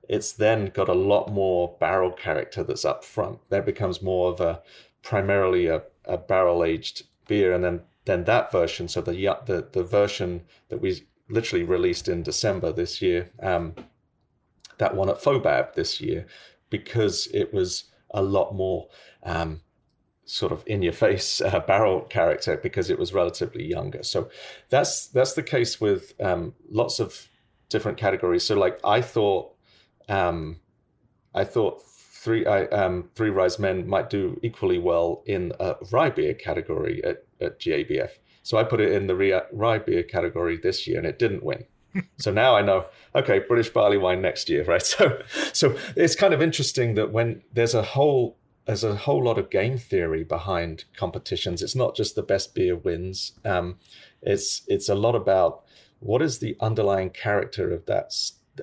it's then got a lot more barrel character that's up front. That becomes more of a primarily a, a barrel aged beer, and then then that version. So the the the version that we literally released in December this year, um, that one at FoBAB this year, because it was a lot more um, sort of in your face uh, barrel character because it was relatively younger. So that's that's the case with um, lots of different categories. So like I thought, um, I thought three I, um, Three Ryesmen might do equally well in a rye beer category at, at GABF. So I put it in the rye beer category this year, and it didn't win. so now I know, okay, British barley wine next year, right? So, so it's kind of interesting that when there's a whole there's a whole lot of game theory behind competitions. It's not just the best beer wins. Um, it's it's a lot about what is the underlying character of that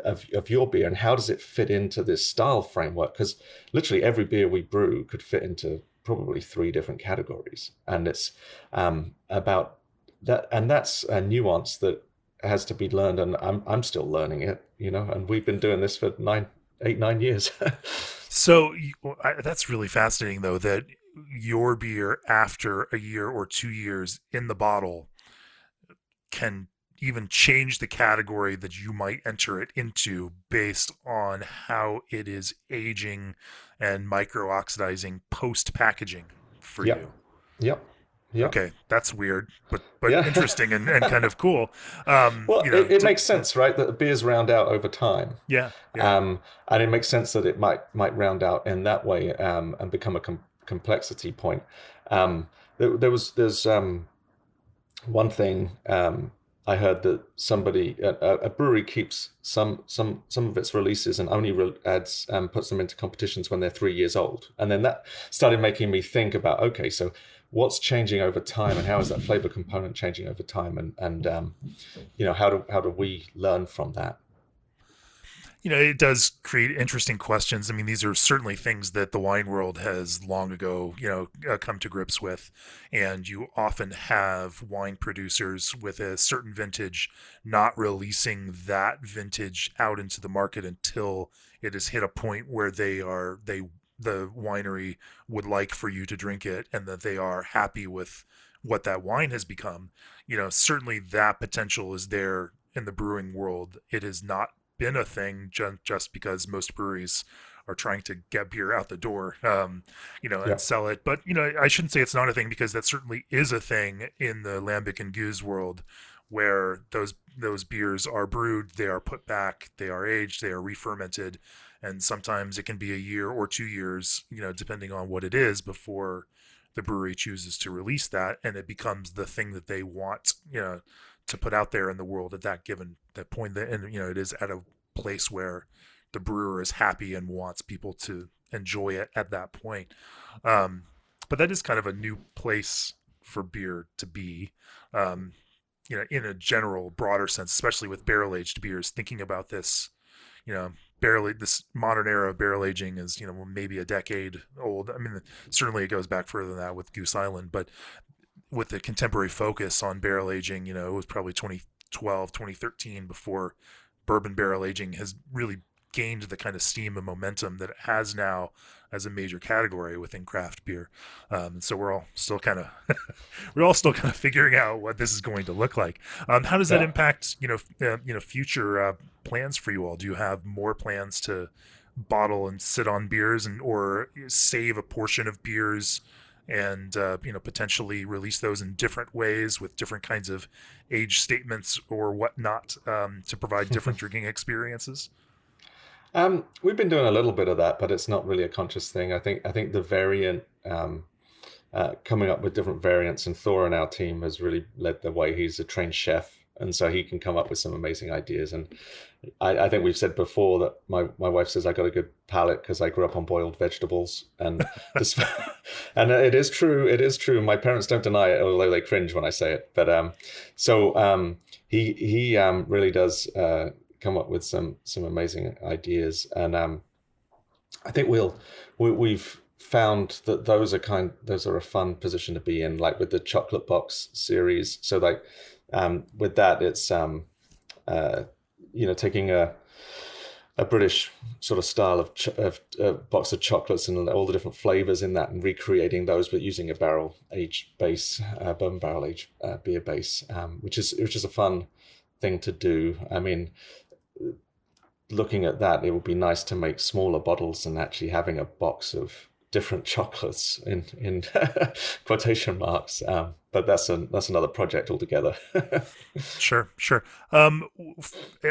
of, of your beer and how does it fit into this style framework? Because literally every beer we brew could fit into probably three different categories and it's um, about that and that's a nuance that has to be learned and I'm, I'm still learning it you know and we've been doing this for nine eight nine years. So that's really fascinating though that your beer after a year or two years in the bottle can even change the category that you might enter it into based on how it is aging and micro oxidizing post packaging for yep. you. Yep. Yep. Okay, that's weird, but but yeah. interesting and, and kind of cool. Um, well, you know, it, it to, makes sense, right? That the beers round out over time. Yeah, yeah. Um, and it makes sense that it might might round out in that way um, and become a com- complexity point. Um, there, there was there's um, one thing um, I heard that somebody a, a, brewery keeps some some some of its releases and only re- adds um, puts them into competitions when they're three years old, and then that started making me think about okay, so what's changing over time, and how is that flavor component changing over time, and and um, you know how do how do we learn from that? You know, it does create interesting questions. I mean, these are certainly things that the wine world has long ago, you know, uh, come to grips with. And you often have wine producers with a certain vintage not releasing that vintage out into the market until it has hit a point where they are, they, the winery would like for you to drink it and that they are happy with what that wine has become. You know, certainly that potential is there in the brewing world. It is not been a thing just because most breweries are trying to get beer out the door, um, you know, and yeah. sell it. But you know, I shouldn't say it's not a thing because that certainly is a thing in the lambic and gueuze world, where those those beers are brewed, they are put back, they are aged, they are re-fermented, and sometimes it can be a year or two years, you know, depending on what it is before the brewery chooses to release that, and it becomes the thing that they want, you know to put out there in the world at that given that point that and you know it is at a place where the brewer is happy and wants people to enjoy it at that point. Um, but that is kind of a new place for beer to be um, you know in a general broader sense especially with barrel aged beers thinking about this you know barrel this modern era of barrel aging is you know maybe a decade old. I mean certainly it goes back further than that with goose island but with the contemporary focus on barrel aging, you know, it was probably 2012, 2013 before bourbon barrel aging has really gained the kind of steam and momentum that it has now as a major category within craft beer. Um, so we're all still kind of we're all still kind of figuring out what this is going to look like. Um, how does that yeah. impact you know uh, you know future uh, plans for you all? Do you have more plans to bottle and sit on beers and or save a portion of beers? And uh, you know potentially release those in different ways with different kinds of age statements or whatnot um, to provide different drinking experiences? Um, we've been doing a little bit of that, but it's not really a conscious thing. I think I think the variant um, uh, coming up with different variants, and Thor and our team has really led the way. He's a trained chef and so he can come up with some amazing ideas. And I, I think we've said before that my, my wife says I got a good palate because I grew up on boiled vegetables, and this, and it is true. It is true. My parents don't deny it, although they cringe when I say it. But um, so um, he he um really does uh come up with some some amazing ideas, and um, I think we'll we, we've found that those are kind those are a fun position to be in like with the chocolate box series so like um, with that, it's um, uh, you know taking a a British sort of style of, ch- of box of chocolates and all the different flavors in that, and recreating those, but using a barrel age base, uh, bourbon barrel age uh, beer base, um, which is which is a fun thing to do. I mean, looking at that, it would be nice to make smaller bottles and actually having a box of different chocolates in in quotation marks. Um, but that's a that's another project altogether. sure, sure. Um,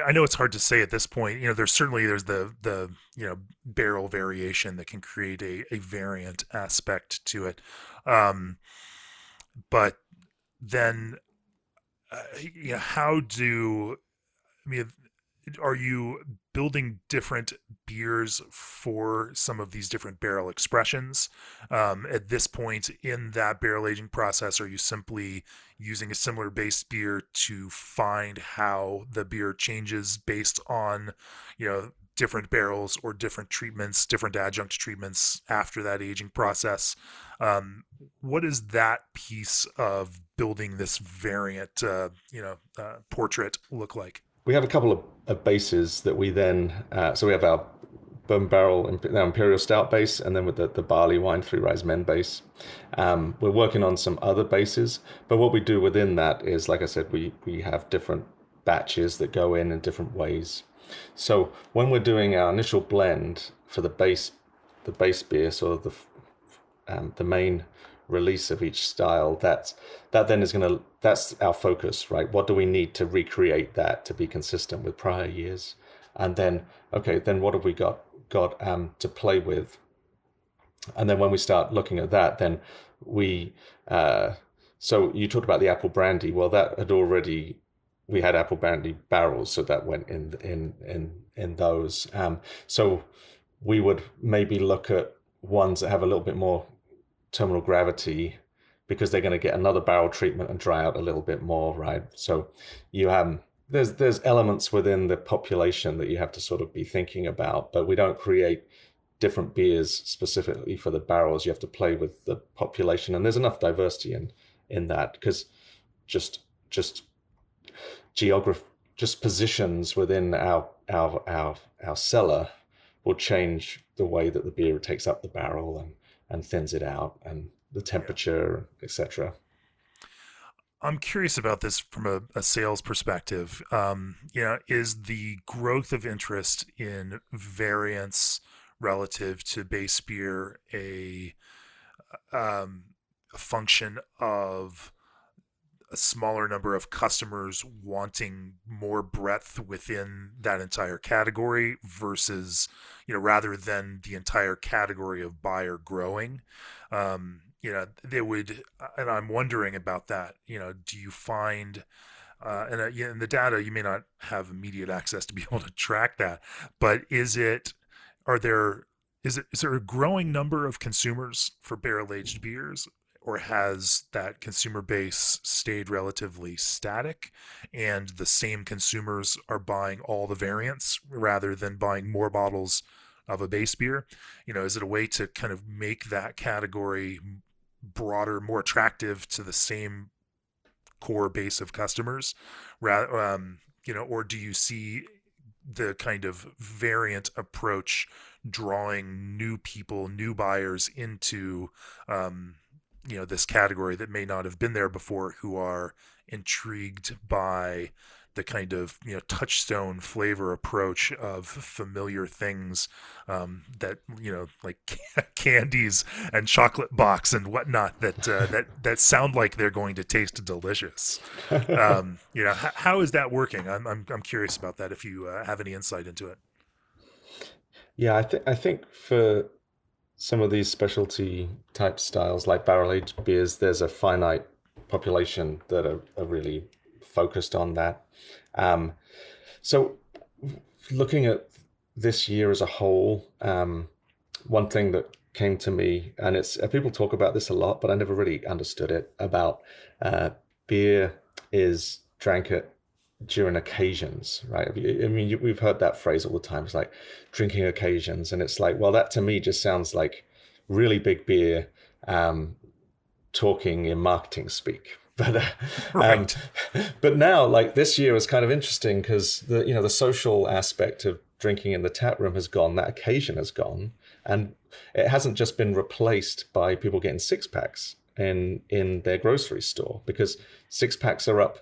I know it's hard to say at this point. You know, there's certainly there's the the you know barrel variation that can create a a variant aspect to it, um, but then uh, you know how do I mean are you building different beers for some of these different barrel expressions. Um, at this point in that barrel aging process are you simply using a similar base beer to find how the beer changes based on you know different barrels or different treatments different adjunct treatments after that aging process? Um, what does that piece of building this variant uh, you know uh, portrait look like we have a couple of, of bases that we then uh, so we have our bourbon barrel our imperial stout base and then with the, the barley wine Three Ryesmen base. Um, we're working on some other bases but what we do within that is like i said we we have different batches that go in in different ways. So when we're doing our initial blend for the base the base beer so the um, the main release of each style that's that then is going to that's our focus right? What do we need to recreate that to be consistent with prior years? And then okay then what have we got got um, to play with? And then when we start looking at that then we uh, so you talked about the apple brandy. Well that had already we had apple brandy barrels so that went in in in in those. Um, so we would maybe look at ones that have a little bit more terminal gravity because they're going to get another barrel treatment and dry out a little bit more, right? So you have there's there's elements within the population that you have to sort of be thinking about, but we don't create different beers specifically for the barrels. You have to play with the population, and there's enough diversity in in that because just just geography, just positions within our our our our cellar will change the way that the beer takes up the barrel and and thins it out and the temperature, etc. I'm curious about this from a, a sales perspective. Um, you know, is the growth of interest in variants relative to base beer a, um, a function of a smaller number of customers wanting more breadth within that entire category versus you know rather than the entire category of buyer growing um, you know they would and i'm wondering about that you know do you find uh, and uh, in the data you may not have immediate access to be able to track that but is it are there is it is there a growing number of consumers for barrel aged beers or has that consumer base stayed relatively static and the same consumers are buying all the variants rather than buying more bottles of a base beer? You know is it a way to kind of make that category broader more attractive to the same core base of customers um, you know or do you see the kind of variant approach drawing new people new buyers into um, you know this category that may not have been there before who are intrigued by the kind of you know touchstone flavor approach of familiar things um, that you know like candies and chocolate box and whatnot that uh, that that sound like they're going to taste delicious. Um, you know how is that working? I'm, I'm I'm curious about that. If you uh, have any insight into it. Yeah, I think I think for some of these specialty type styles like barrel aged beers, there's a finite population that are, are really focused on that. Um, so, looking at this year as a whole, um, one thing that came to me, and it's uh, people talk about this a lot, but I never really understood it about uh, beer is drank at during occasions, right? I mean, we've heard that phrase all the time. It's like drinking occasions, and it's like, well, that to me just sounds like really big beer um, talking in marketing speak. But uh, right. um, but now, like this year, is kind of interesting because the you know the social aspect of drinking in the tap room has gone. That occasion has gone, and it hasn't just been replaced by people getting six packs in in their grocery store because six packs are up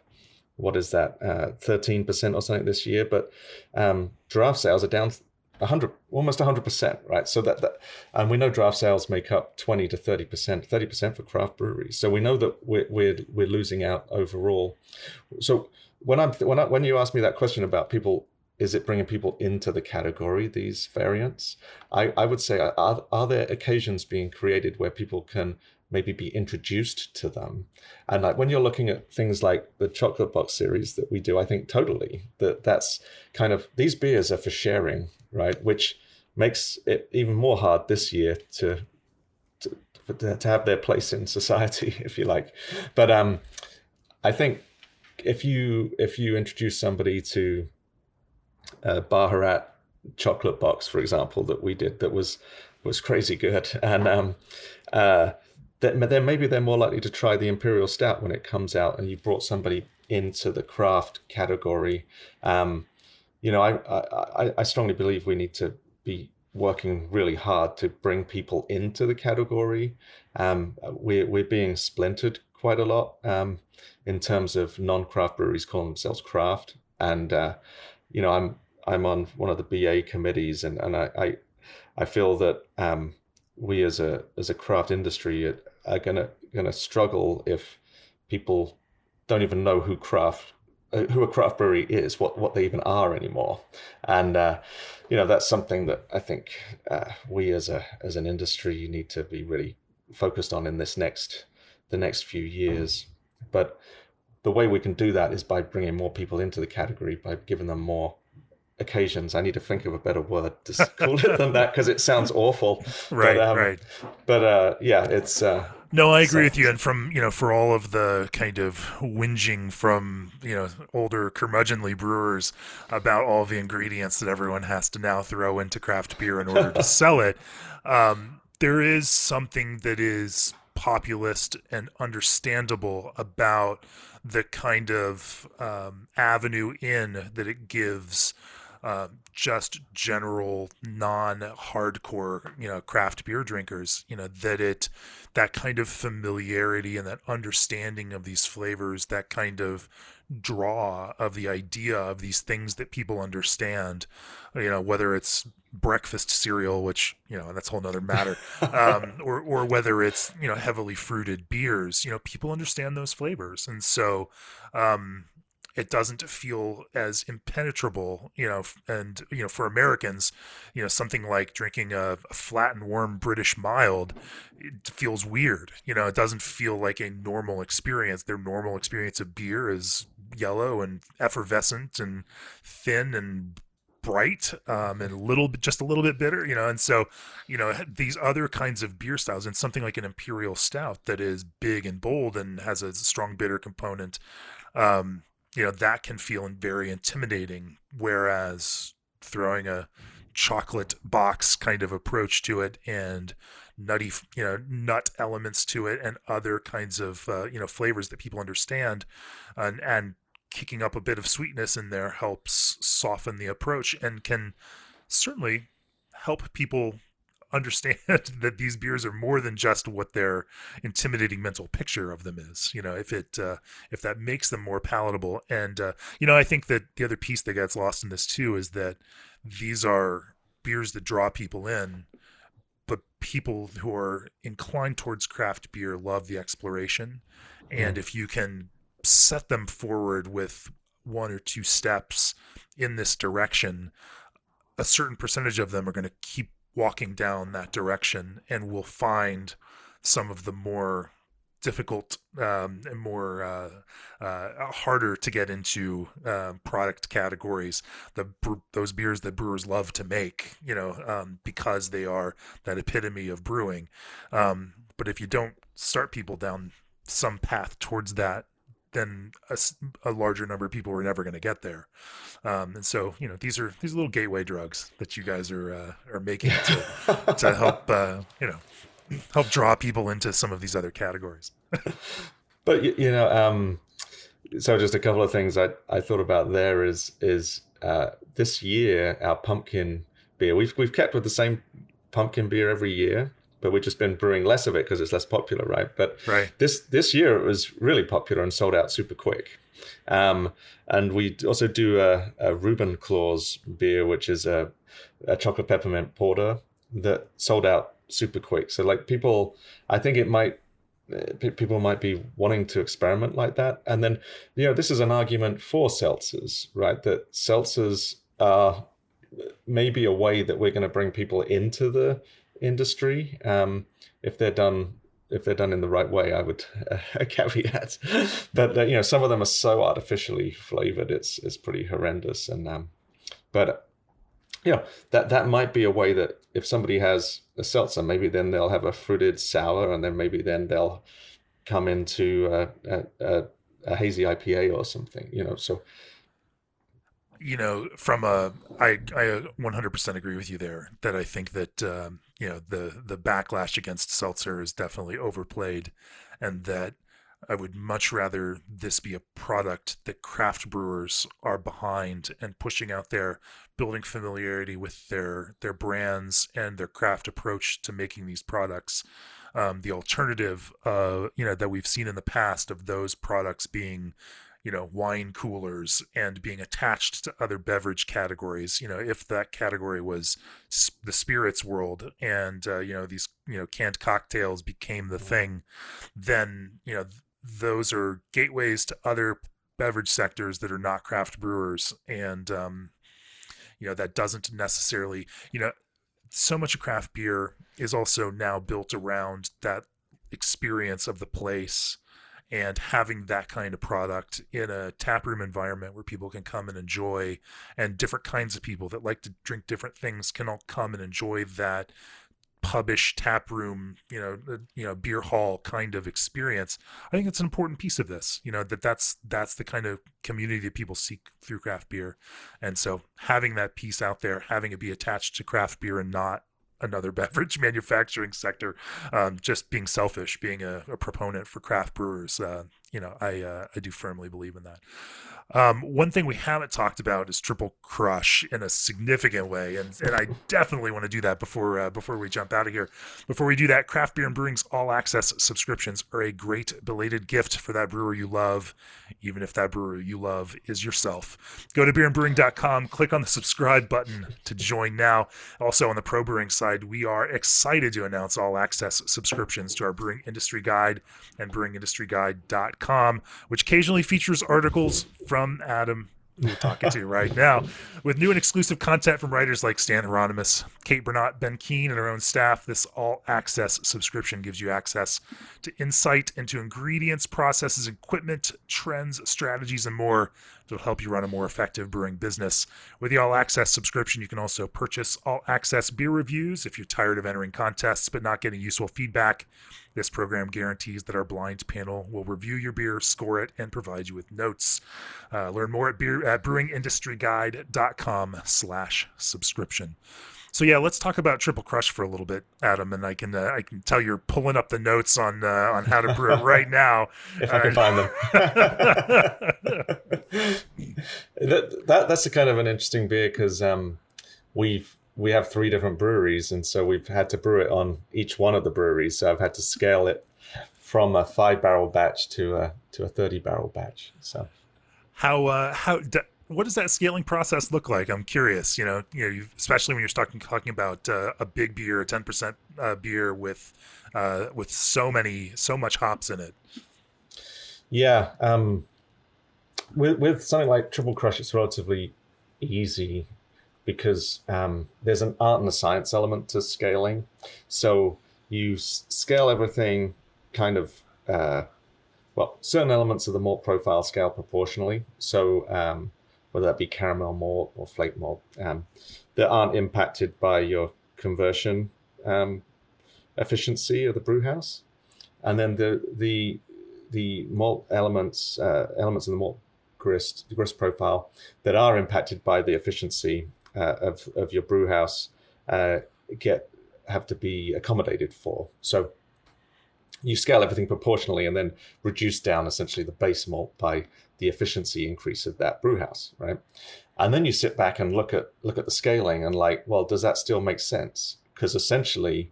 what is that, uh, 13% or something this year, but um, draft sales are down 100, almost 100%, right? So that, that, and we know draft sales make up 20 to 30%, 30% for craft breweries. So we know that we're, we're, we're losing out overall. So when I'm, when I, when you ask me that question about people, is it bringing people into the category, these variants? I, I would say, are, are there occasions being created where people can maybe be introduced to them. And like when you're looking at things like the chocolate box series that we do, I think totally that that's kind of these beers are for sharing, right? Which makes it even more hard this year to to, to have their place in society, if you like. But um, I think if you if you introduce somebody to a Baharat chocolate box, for example, that we did that was was crazy good, and um, uh, then maybe they're more likely to try the imperial stout when it comes out, and you brought somebody into the craft category. Um, you know, I, I I strongly believe we need to be working really hard to bring people into the category. Um, we're we're being splintered quite a lot um, in terms of non-craft breweries calling themselves craft, and uh, you know, I'm I'm on one of the BA committees, and and I I, I feel that um, we as a as a craft industry are gonna gonna struggle if people don't even know who craft uh, who a craft brewery is, what what they even are anymore, and uh, you know that's something that I think uh, we as a as an industry need to be really focused on in this next the next few years. But the way we can do that is by bringing more people into the category, by giving them more occasions. I need to think of a better word to call it than that because it sounds awful. right, but, um, right. But uh, yeah, it's uh, No, I agree so, with you. And from you know, for all of the kind of whinging from you know older curmudgeonly brewers about all the ingredients that everyone has to now throw into craft beer in order to sell it, um, there is something that is populist and understandable about the kind of um, avenue in that it gives uh, just general non-hardcore you know craft beer drinkers you know that it that kind of familiarity and that understanding of these flavors that kind of draw of the idea of these things that people understand you know whether it's breakfast cereal which you know that's a whole nother matter um, or or whether it's you know heavily fruited beers you know people understand those flavors. And so um, it doesn't feel as impenetrable, you know, and you know, for Americans, you know, something like drinking a, a, flat and warm British mild, it feels weird. You know, it doesn't feel like a normal experience. Their normal experience of beer is yellow and effervescent and thin and bright um, and a little bit just a little bit bitter you know and so you know these other kinds of beer styles and something like an imperial stout that is big and bold and has a strong bitter component um, you know that can feel very intimidating whereas throwing a chocolate box kind of approach to it and nutty you know nut elements to it and other kinds of uh, you know flavors that people understand and and kicking up a bit of sweetness in there helps soften the approach and can certainly help people understand that these beers are more than just what their intimidating mental picture of them is. You know, if it uh, if that makes them more palatable, and uh, you know, I think that the other piece that gets lost in this too is that these are beers that draw people in, but people who are inclined towards craft beer love the exploration, and mm. if you can set them forward with one or two steps in this direction a certain percentage of them are going to keep walking down that direction and we'll find some of the more difficult um, and more uh, uh, harder to get into uh, product categories. The those beers that brewers love to make, you know, um, because they are that epitome of brewing. Um, but if you don't start people down some path towards that then a, a, larger number of people were never going to get there. Um, and so, you know, these are these little gateway drugs that you guys are uh, are making to to help uh, you know help draw people into some of these other categories. but you know, um, so just a couple of things I I thought about there is is uh, this year our pumpkin beer we've we've kept with the same pumpkin beer every year but we've just been brewing less of it because it's less popular, right? But right. this this year it was really popular and sold out super quick. Um, and we also do a, a Reuben Claus beer, which is a, a chocolate peppermint porter that sold out super quick. So like people, I think it might people might be wanting to experiment like that. And then, you know, this is an argument for seltzers, right? That seltzers are maybe a way that we're going to bring people into the industry. Um, if they're done if they're done in the right way, I would uh, caveat. but uh, you know, some of them are so artificially flavored; it's it's pretty horrendous. And um, but you know that that might be a way that if somebody has a seltzer, maybe then they'll have a fruited sour, and then maybe then they'll come into a, a, a hazy IPA or something. You know, so you know, from a, I, I 100% agree with you there that I think that, um, you know, the, the backlash against seltzer is definitely overplayed and that I would much rather this be a product that craft brewers are behind and pushing out there, building familiarity with their, their brands and their craft approach to making these products. Um, the alternative, uh, you know, that we've seen in the past of those products being, you know wine coolers and being attached to other beverage categories you know if that category was the spirits world and uh, you know these you know canned cocktails became the thing then you know those are gateways to other beverage sectors that are not craft brewers. And um, you know that doesn't necessarily you know so much of craft beer is also now built around that experience of the place and having that kind of product in a taproom environment where people can come and enjoy and different kinds of people that like to drink different things can all come and enjoy that pubish tap room, you know, you know, beer hall kind of experience. I think it's an important piece of this. You know that that's that's the kind of community that people seek through craft beer, and so having that piece out there, having it be attached to craft beer and not another beverage manufacturing sector, um, just being selfish, being a, a proponent for craft brewers. Uh, you know, I uh, I do firmly believe in that. Um, one thing we haven't talked about is Triple Crush in a significant way, and, and I definitely want to do that before uh, before we jump out of here. Before we do that, Craft Beer and Brewing's All Access subscriptions are a great belated gift for that brewer you love, even if that brewer you love is yourself. Go to beerandbrewing.com, click on the subscribe button to join now. Also on the Pro Brewing side, we are excited to announce All Access subscriptions to our Brewing Industry Guide and BrewingIndustryGuide.com, which occasionally features articles from Adam, we're talking to right now, with new and exclusive content from writers like Stan Hieronymus, Kate Bernot, Ben Keene, and our own staff. This all access subscription gives you access to insight into ingredients, processes, equipment, trends, strategies, and more that'll help you run a more effective brewing business. With the all access subscription, you can also purchase all access beer reviews if you're tired of entering contests but not getting useful feedback. This program guarantees that our blind panel will review your beer, score it, and provide you with notes. Uh, learn more at, beer, at brewingindustryguide.com slash subscription. So yeah, let's talk about Triple Crush for a little bit, Adam, and I can uh, I can tell you're pulling up the notes on uh, on how to brew it right now. if I can find them. that, that that's a kind of an interesting beer because um, we've we have three different breweries, and so we've had to brew it on each one of the breweries. So I've had to scale it from a five barrel batch to a to a thirty barrel batch. So how uh, how what does that scaling process look like? I'm curious. You know, you know, especially when you're talking talking about uh, a big beer, a ten percent uh, beer with uh, with so many so much hops in it. Yeah, um, with with something like Triple Crush, it's relatively easy because um, there's an art and a science element to scaling. So you scale everything kind of, uh, well, certain elements of the malt profile scale proportionally. So um, whether that be caramel malt or flake malt, um, that aren't impacted by your conversion um, efficiency of the brew house. And then the the the malt elements uh, elements in the malt grist grist profile that are impacted by the efficiency uh, of of your brew house uh, get have to be accommodated for. So you scale everything proportionally and then reduce down essentially the base malt by the efficiency increase of that brew house, right? And then you sit back and look at look at the scaling and like, well, does that still make sense? Because essentially,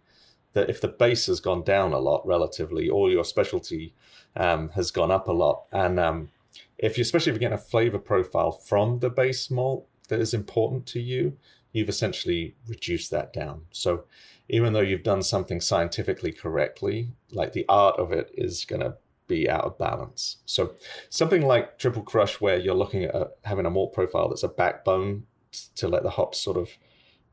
that if the base has gone down a lot relatively, or your specialty um, has gone up a lot, and um, if you especially if you're getting a flavor profile from the base malt that is important to you, you've essentially reduced that down. So even though you've done something scientifically correctly, like the art of it is going to be out of balance. So something like Triple Crush, where you're looking at a, having a malt profile that's a backbone to let the hops sort of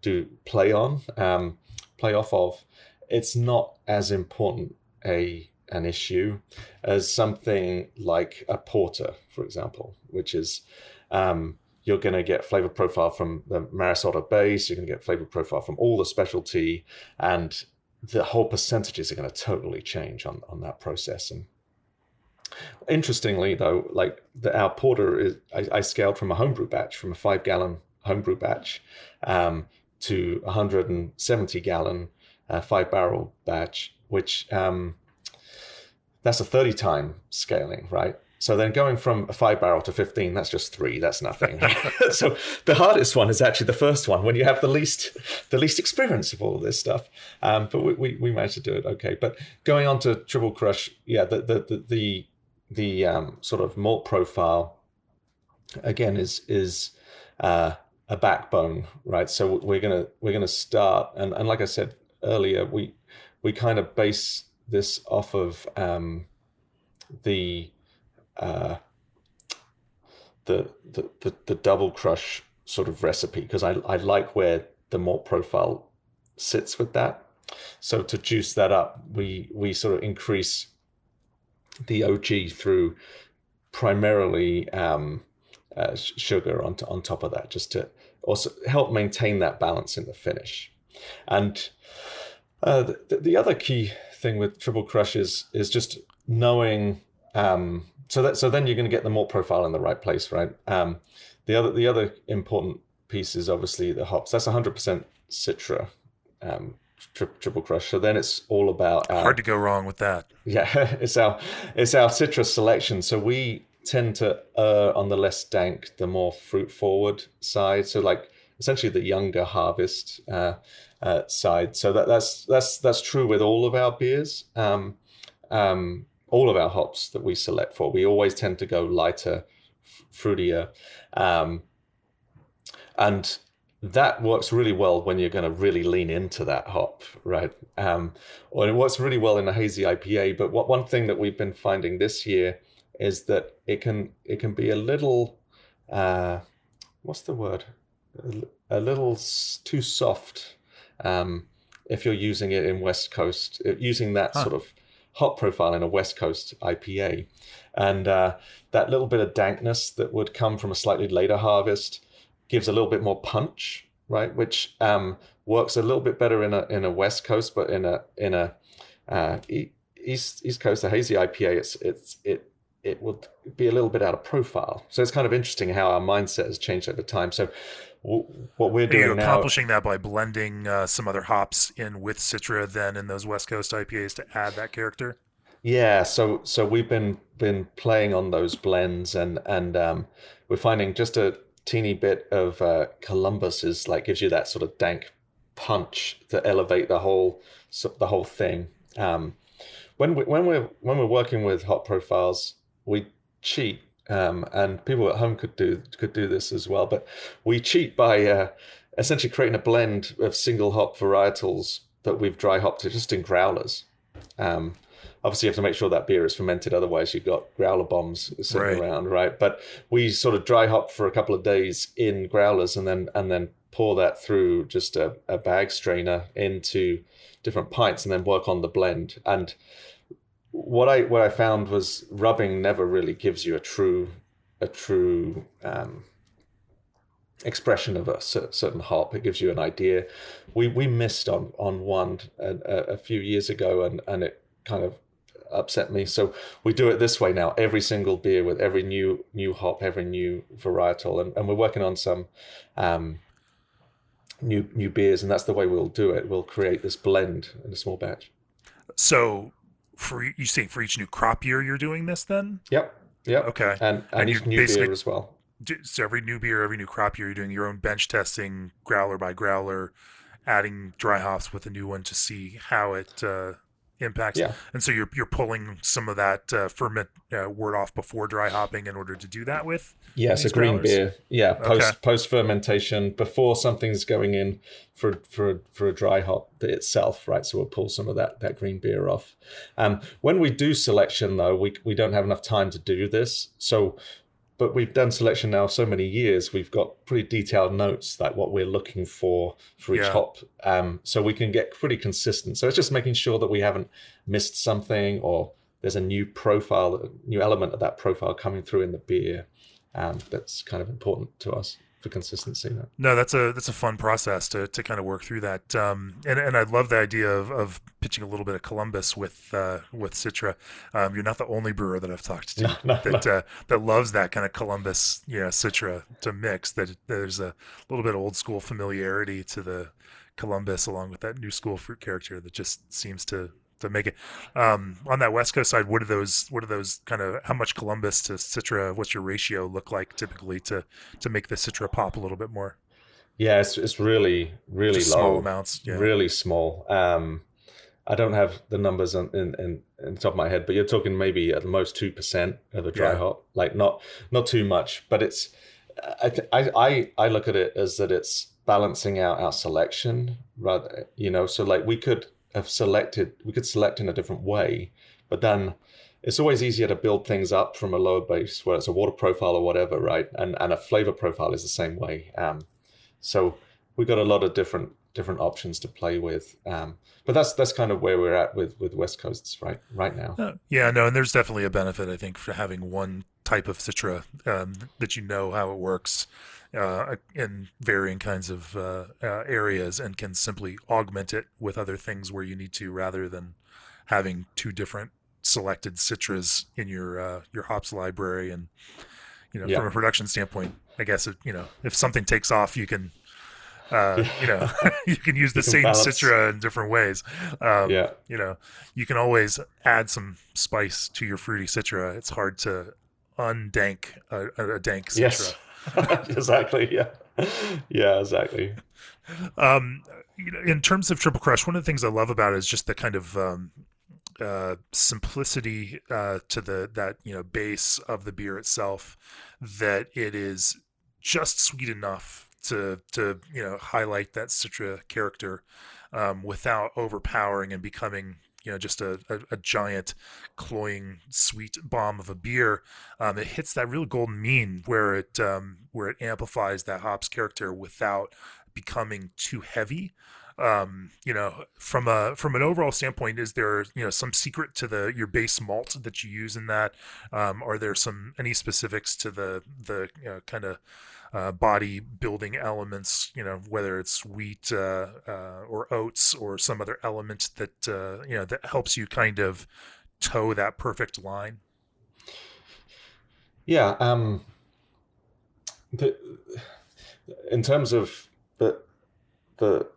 do play on, um, play off of, it's not as important a an issue as something like a porter, for example, which is um, you're going to get flavor profile from the Maris Otter base. You're going to get flavor profile from all the specialty, and the whole percentages are going to totally change on on that process. And interestingly, though, like the, our porter is, I, I, scaled from a homebrew batch, from a five gallon homebrew batch, um, to 170 gallon uh, five barrel batch, which um, that's a 30 time scaling, right? So then going from a five barrel to 15, that's just three. That's nothing. so the hardest one is actually the first one when you have the least the least experience of all of this stuff. Um, but we, we, we, managed to do it okay. But going on to Triple Crush, yeah, the the the the, the um, sort of malt profile again is is uh, a backbone, right? So we're gonna we're gonna start and, and like I said earlier, we we kind of base this off of um, the uh, the, the, the the double crush sort of recipe because I I like where the malt profile sits with that. So to juice that up, we we sort of increase the OG through primarily um, uh, sugar on, on top of that, just to also help maintain that balance in the finish. And Uh, the, the other key thing with Triple Crush is is just knowing. Um, so that so then you're going to get the malt profile in the right place, right? Um, the other the other important piece is obviously the hops. That's 100% Citra. Um, tri- triple crush. So then it's all about our, hard to go wrong with that. Yeah, it's our it's our Citra selection. So we tend to err on the less dank, the more fruit forward side. So like essentially the younger harvest uh, uh, side. So that, that's that's that's true with all of our beers. Um, um, all of our hops that we select for, we always tend to go lighter, fruitier, um, and that works really well when you're going to really lean into that hop, right? Um, or it works really well in a hazy IPA. But what one thing that we've been finding this year is that it can it can be a little, uh, what's the word? A, a little too soft um, if you're using it in West Coast, uh, using that huh. sort of hop profile in a West Coast IPA, and uh, that little bit of dankness that would come from a slightly later harvest gives a little bit more punch, right? Which um, works a little bit better in a in a West Coast, but in a in a uh, East East Coast, a hazy IPA, it's it's it it would be a little bit out of profile. So it's kind of interesting how our mindset has changed over time. So w- what we're doing Are you now, accomplishing that by blending uh, some other hops in with Citra, then in those West Coast IPAs to add that character. Yeah, so so we've been been playing on those blends and and um, we're finding just a teeny bit of uh, Columbus is like gives you that sort of dank punch to elevate the whole the whole thing. Um, when we, when we're when we're working with hop profiles, we cheat, um, and people at home could do could do this as well. But we cheat by uh, essentially creating a blend of single hop varietals that we've dry hopped just in growlers. Um, obviously you have to make sure that beer is fermented otherwise you've got growler bombs sitting right. around right but we sort of dry hop for a couple of days in growlers and then and then pour that through just a, a bag strainer into different pints and then work on the blend and what i what i found was rubbing never really gives you a true a true um, expression of a certain hop. It gives you an idea. We we missed on on one a, a, few years ago, and and it kind of upset me. So we do it this way now. Every single beer with every new new hop, every new varietal, and, and we're working on some um, new new beers, and that's the way we'll do it. We'll create this blend in a small batch. So for you say for each new crop year, you're doing this then? Yep. Yep. Okay. And and, and each new beer as well. So every new beer, every new crop year, you're doing your own bench testing, growler by growler, adding dry hops with a new one to see how it. Uh, impacts. Yeah. And so you're you're pulling some of that uh, ferment uh, wort off before dry hopping in order to do that with. Yes, a green growlers? beer. Yeah, post okay. post fermentation before something's going in for for for a dry hop itself, right? So we'll pull some of that that green beer off. Um, when we do selection though, we we don't have enough time to do this, so but we've done selection now so many years we've got pretty detailed notes like what we're looking for for each yeah. hop. Um, so we can get pretty consistent. So it's just making sure that we haven't missed something or there's a new profile a new element of that profile coming through in the beer um, that's kind of important to us for consistency. No, that's a that's a fun process to, to kind of work through that. Um, and and I love the idea of, of pitching a little bit of Columbus with uh, with Citra. Um, you're not the only brewer that I've talked to no, no, that. Uh, that loves that kind of Columbus, you know, Citra to mix. That there's a little bit of old school familiarity to the Columbus along with that new school fruit character that just seems to to make it um, on that West Coast side. What are those? What are those kind of? How much Columbus to Citra? What's your ratio look like typically to to make the Citra pop a little bit more? Yeah, it's it's really really Just low small amounts. Yeah. Really small. Um, I don't have the numbers in, in, in, in, the top of my head, but you're talking maybe at the most two percent of a dry yeah. hop, like not not too much. But it's I, th- I I I look at it as that it's balancing out our selection rather you know so like we could have selected, we could select in a different way, but then it's always easier to build things up from a lower base, whether it's a water profile or whatever, right? And and a flavor profile is the same way. Um, so we've got a lot of different different options to play with. Um, but that's that's kind of where we're at with with West Coasts right right now. Uh, yeah, no, and there's definitely a benefit I think for having one type of citra um, that you know how it works uh, in varying kinds of uh, uh, areas and can simply augment it with other things where you need to rather than having two different selected citras in your uh, your hops library and you know yeah. from a production standpoint i guess it, you know if something takes off you can uh, you know you can use the same balance. citra in different ways um, yeah you know you can always add some spice to your fruity citra it's hard to undank a, a dank citra yes. exactly yeah. Yeah exactly. Um you know in terms of triple crush one of the things i love about it is just the kind of um uh, simplicity uh, to the that you know base of the beer itself that it is just sweet enough to to you know highlight that citra character um, without overpowering and becoming you know just a, a, a, giant cloying sweet bomb of a beer um, it hits that real golden mean where it um, where it amplifies that hops character without becoming too heavy um, you know, from a from an overall standpoint, is there you know some secret to the your base malt that you use in that? Um, are there some any specifics to the the you know, kind of uh, body building elements? You know, whether it's wheat uh, uh, or oats or some other element that uh, you know that helps you kind of toe that perfect line. Yeah. Um, the, in terms of the the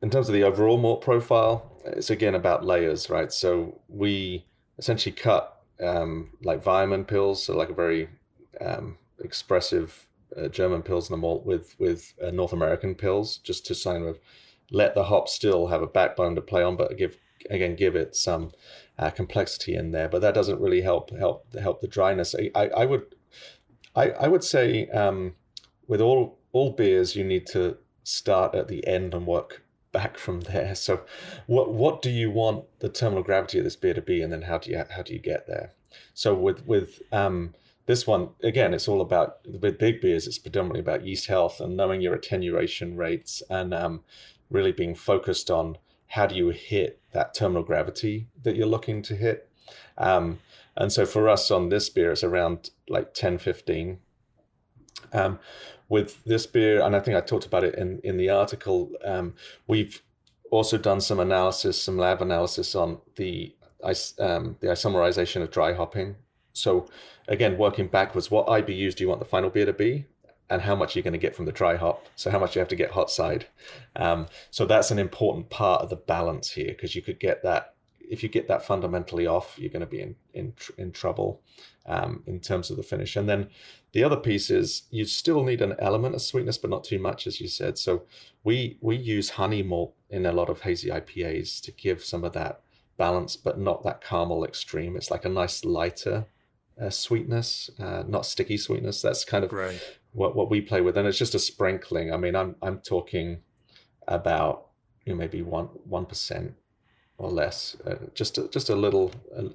in terms of the overall malt profile, it's again about layers, right? So we essentially cut um, like Weyermann Pils, so like a very um, expressive uh, German Pilsner malt with with uh, North American Pils, just to kind of let the hop still have a backbone to play on, but give again give it some uh, complexity in there. But that doesn't really help help help the dryness. I, I, I would I, I would say um, with all all beers you need to start at the end and work back from there. So, what what do you want the terminal gravity of this beer to be, and then how do you how do you get there? So with with um, this one again, it's all about with big beers. It's predominantly about yeast health and knowing your attenuation rates and um, really being focused on how do you hit that terminal gravity that you're looking to hit. Um, and so for us on this beer, it's around like 10, 15. Um, with this beer, and I think I talked about it in, in the article, um, we've also done some analysis, some lab analysis on the um, the isomerization of dry hopping. So again, working backwards, what IBUs do you want the final beer to be? And how much you're going to get from the dry hop. So how much you have to get hot side. Um, so that's an important part of the balance here because you could get that if you get that fundamentally off, you're going to be in in, in trouble um, in terms of the finish. And then the other piece is you still need an element of sweetness, but not too much, as you said. So we we use honey malt in a lot of hazy IPAs to give some of that balance, but not that caramel extreme. It's like a nice lighter uh, sweetness, uh, not sticky sweetness. That's kind of right. what what we play with, and it's just a sprinkling. I mean, I'm I'm talking about you know, maybe one one percent or less, uh, just to, just a little, uh,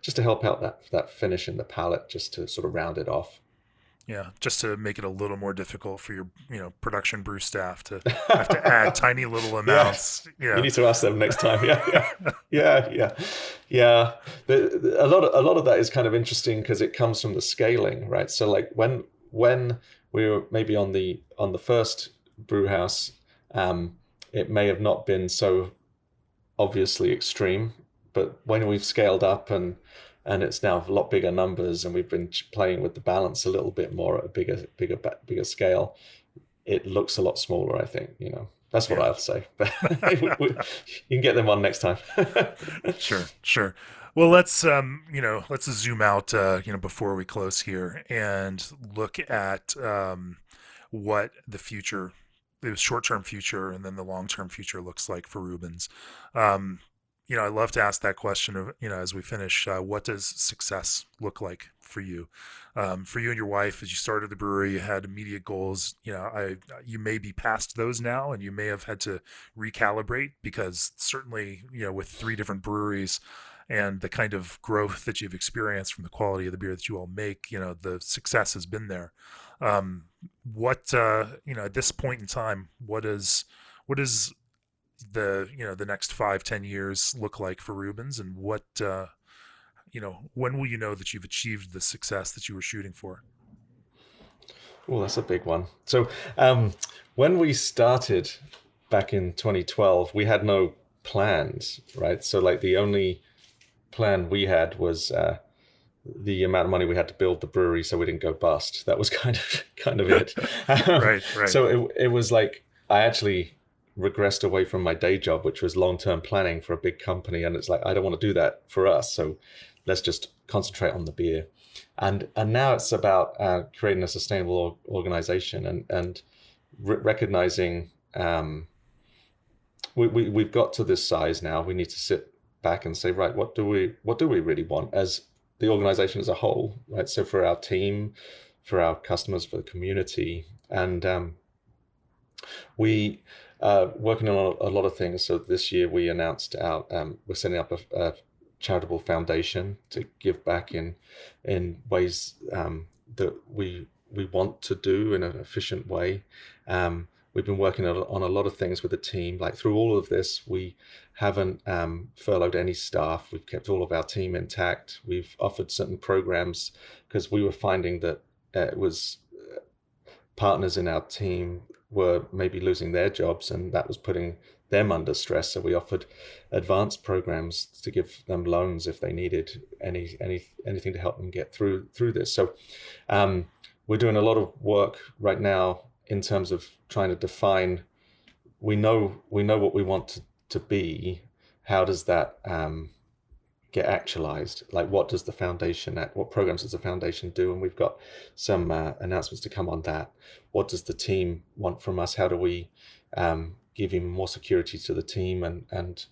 just to help out that that finish in the palate, just to sort of round it off. Yeah, just to make it a little more difficult for your, you know, production brew staff to have to add tiny little amounts. Yeah. yeah. you need to ask them next time. Yeah, yeah, yeah, yeah. yeah. The, the, a lot of a lot of that is kind of interesting because it comes from the scaling, right? So like when when we were maybe on the on the first brew house, um, it may have not been so obviously extreme, but when we've scaled up and and it's now a lot bigger numbers and we've been playing with the balance a little bit more at a bigger bigger bigger scale it looks a lot smaller i think you know that's what yeah. i'll say but you can get them on next time sure sure well let's um you know let's zoom out uh you know before we close here and look at um what the future the short-term future and then the long-term future looks like for Reuben's. Um, you know, I love to ask that question of, you know, as we finish, uh, what does success look like for you? Um, for you and your wife, as you started the brewery, you had immediate goals. You know, I you may be past those now, and you may have had to recalibrate because certainly, you know, with three different breweries and the kind of growth that you've experienced from the quality of the beer that you all make, you know, the success has been there. Um, what uh, you know, at this point in time, what is what is the you know the next five ten years look like for Reuben's, and what uh, you know, when will you know that you've achieved the success that you were shooting for? Well, that's a big one. So, um, when we started back in 2012, we had no plans, right? So, like, the only plan we had was uh, the amount of money we had to build the brewery so we didn't go bust. That was kind of kind of it. right, right. So it it was like I actually regressed away from my day job, which was long term planning for a big company, and it's like I don't want to do that for us. So let's just concentrate on the beer, and and now it's about uh, creating a sustainable organization and and re- recognizing. Um, we, we we've got to this size now. We need to sit back and say, right, what do we what do we really want as the organization as a whole, right? So for our team, for our customers, for the community, and um, we uh, working on a, lot of things. So this year we announced our um, we're setting up a, a, charitable foundation to give back in in ways um, that we we want to do in an efficient way. Um, we've been working on a lot of things with the team. Like through all of this, we haven't um, furloughed any staff. We've kept all of our team intact. We've offered certain programs because we were finding that uh, it was uh, partners in our team were maybe losing their jobs and that was putting them under stress. So we offered advanced programs to give them loans if they needed any any anything to help them get through through this. So um, we're doing a lot of work right now in terms of trying to define we know we know what we want to, to be how does that um, get actualized? Like what does the foundation at what programs does the foundation do? And we've got some uh, announcements to come on that. What does the team want from us? How do we um, give even more security to the team and and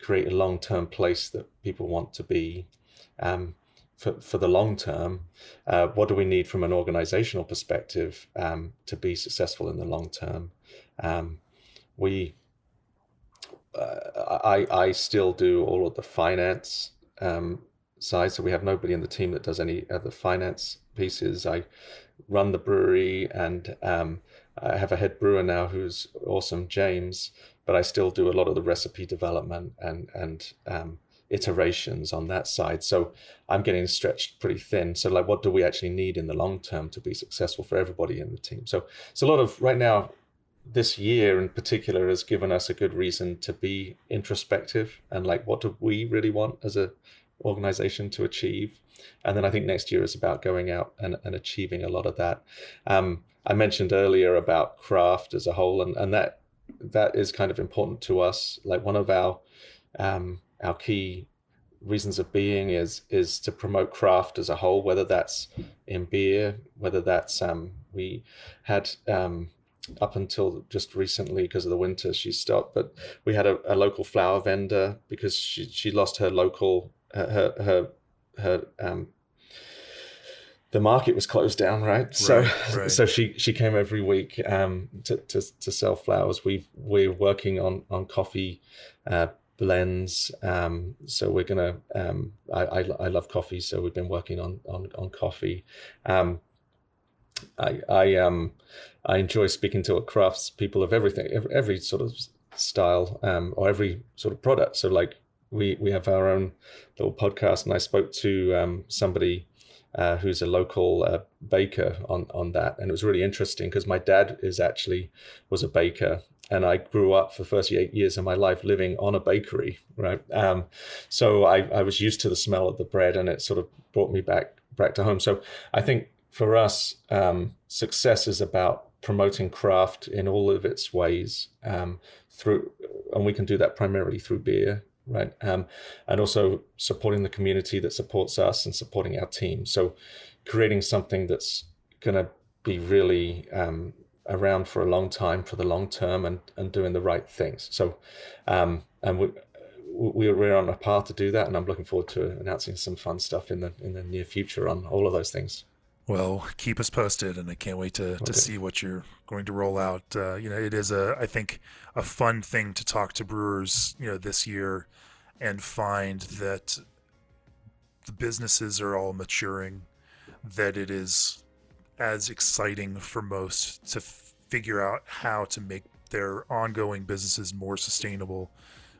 create a long-term place that people want to be um, for, for the long term, uh, what do we need from an organizational perspective um, to be successful in the long term? Um, we, uh, I, I still do all of the finance um, side, so we have nobody in the team that does any other finance pieces. I run the brewery, and um, I have a head brewer now who's awesome, James. But I still do a lot of the recipe development and and um, iterations on that side. So I'm getting stretched pretty thin. So like, what do we actually need in the long term to be successful for everybody in the team? So it's a lot of right now. This year in particular has given us a good reason to be introspective and like, what do we really want as a organization to achieve? And then I think next year is about going out and, and achieving a lot of that. Um, I mentioned earlier about craft as a whole, and, and that that is kind of important to us. Like one of our um, our key reasons of being is is to promote craft as a whole, whether that's in beer, whether that's um, we had um, up until just recently because of the winter she stopped, but we had a, a local flower vendor because she she lost her local her her her um, the market was closed down, right? right so, right. so she she came every week um, to, to to sell flowers. We we're working on on coffee uh, blends. Um, so we're gonna. Um, I, I, I love coffee, so we've been working on on on coffee. Um, I I um I enjoy speaking to a crafts people of everything, every, every sort of style um, or every sort of product. So like we we have our own little podcast, and I spoke to um, somebody. Uh, who's a local uh, baker on on that, and it was really interesting because my dad is actually was a baker, and I grew up for 38 years of my life living on a bakery, right? Um, so I, I was used to the smell of the bread, and it sort of brought me back back to home. So I think for us, um, success is about promoting craft in all of its ways um, through, and we can do that primarily through beer, right? Um, and also supporting the community that supports us and supporting our team. So creating something that's going to be really um, around for a long time for the long term and, and doing the right things. So, um, and we, we, we're on a path to do that, and I'm looking forward to announcing some fun stuff in the in the near future on all of those things. Well, keep us posted, and I can't wait to, okay. to see what you're going to roll out. Uh, you know, it is a I think a fun thing to talk to brewers, you know, this year, and find that the businesses are all maturing, that it is as exciting for most to f- figure out how to make their ongoing businesses more sustainable,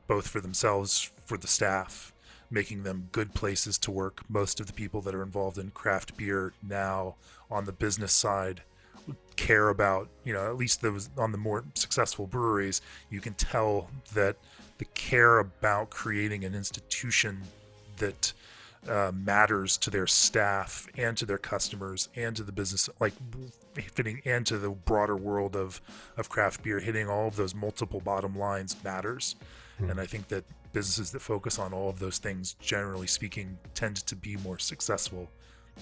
both for themselves, for the staff, making them good places to work. Most of the people that are involved in craft beer now on the business side care about, you know, at least those on the more successful breweries, you can tell that the care about creating an institution that uh, matters to their staff and to their customers and to the business, like fitting into the broader world of of craft beer, hitting all of those multiple bottom lines matters. Mm. And I think that businesses that focus on all of those things, generally speaking, tend to be more successful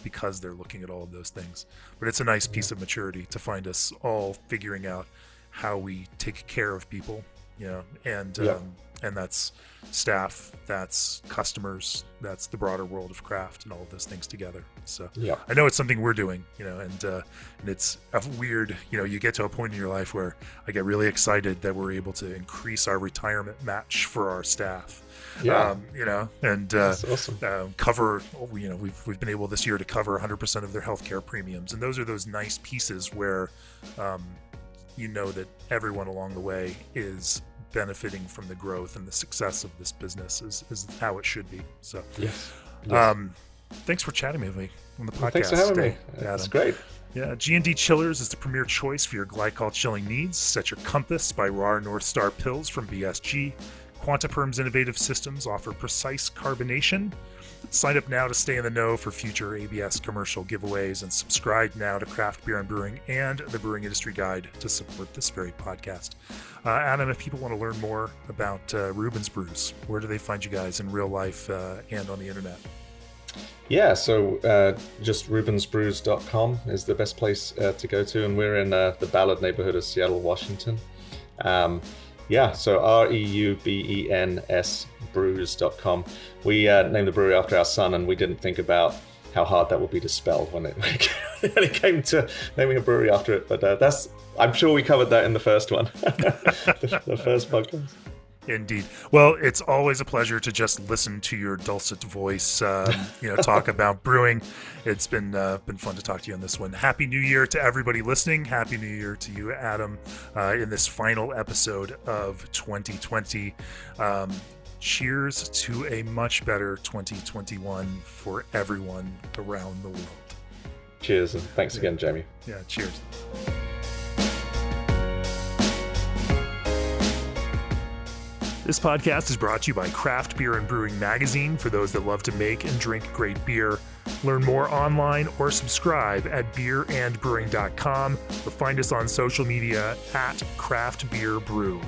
because they're looking at all of those things. But it's a nice piece of maturity to find us all figuring out how we take care of people, you know, and yeah. um, and that's staff, that's customers, that's the broader world of craft, and all of those things together. So yeah. I know it's something we're doing, you know, and uh, and it's a weird, you know, you get to a point in your life where I get really excited that we're able to increase our retirement match for our staff. Yeah, um, you know, and uh, awesome. uh, cover, you know, we've we've been able this year to cover 100% of their healthcare premiums, and those are those nice pieces where. Um, you know that everyone along the way is benefiting from the growth and the success of this business is, is how it should be. So, yes. yes. Um, thanks for chatting with me on the podcast. Well, thanks for having today, me. That's great. Yeah, G&D Chillers is the premier choice for your glycol chilling needs. Set your compass by Rahr North Star Pils from BSG. Quantiperm's innovative systems offer precise carbonation Sign up now to stay in the know for future ABS commercial giveaways and subscribe now to Craft Beer and Brewing and the Brewing Industry Guide to support this very podcast. Uh, Adam, if people want to learn more about uh, Reuben's Brews, where do they find you guys in real life uh, and on the internet? Yeah, so uh, just reubensbrews.com is the best place uh, to go to, and we're in uh, the Ballard neighborhood of Seattle, Washington. Um, yeah, so R E U B E N S brews.com. We uh, named the brewery after our son, and we didn't think about how hard that would be to spell when it, when it came to naming a brewery after it. But uh, that's, I'm sure we covered that in the first one, the, the first podcast. Indeed. Well, it's always a pleasure to just listen to your dulcet voice, um, you know, talk about brewing. It's been uh, been fun to talk to you on this one. Happy New Year to everybody listening. Happy New Year to you, Adam, uh, in this final episode of 2020. Um, cheers to a much better 2021 for everyone around the world. Cheers, and thanks again, Jamie. Yeah, cheers. This podcast is brought to you by Craft Beer and Brewing Magazine for those that love to make and drink great beer. Learn more online or subscribe at beerandbrewing.com or find us on social media at Craft Beer Brew.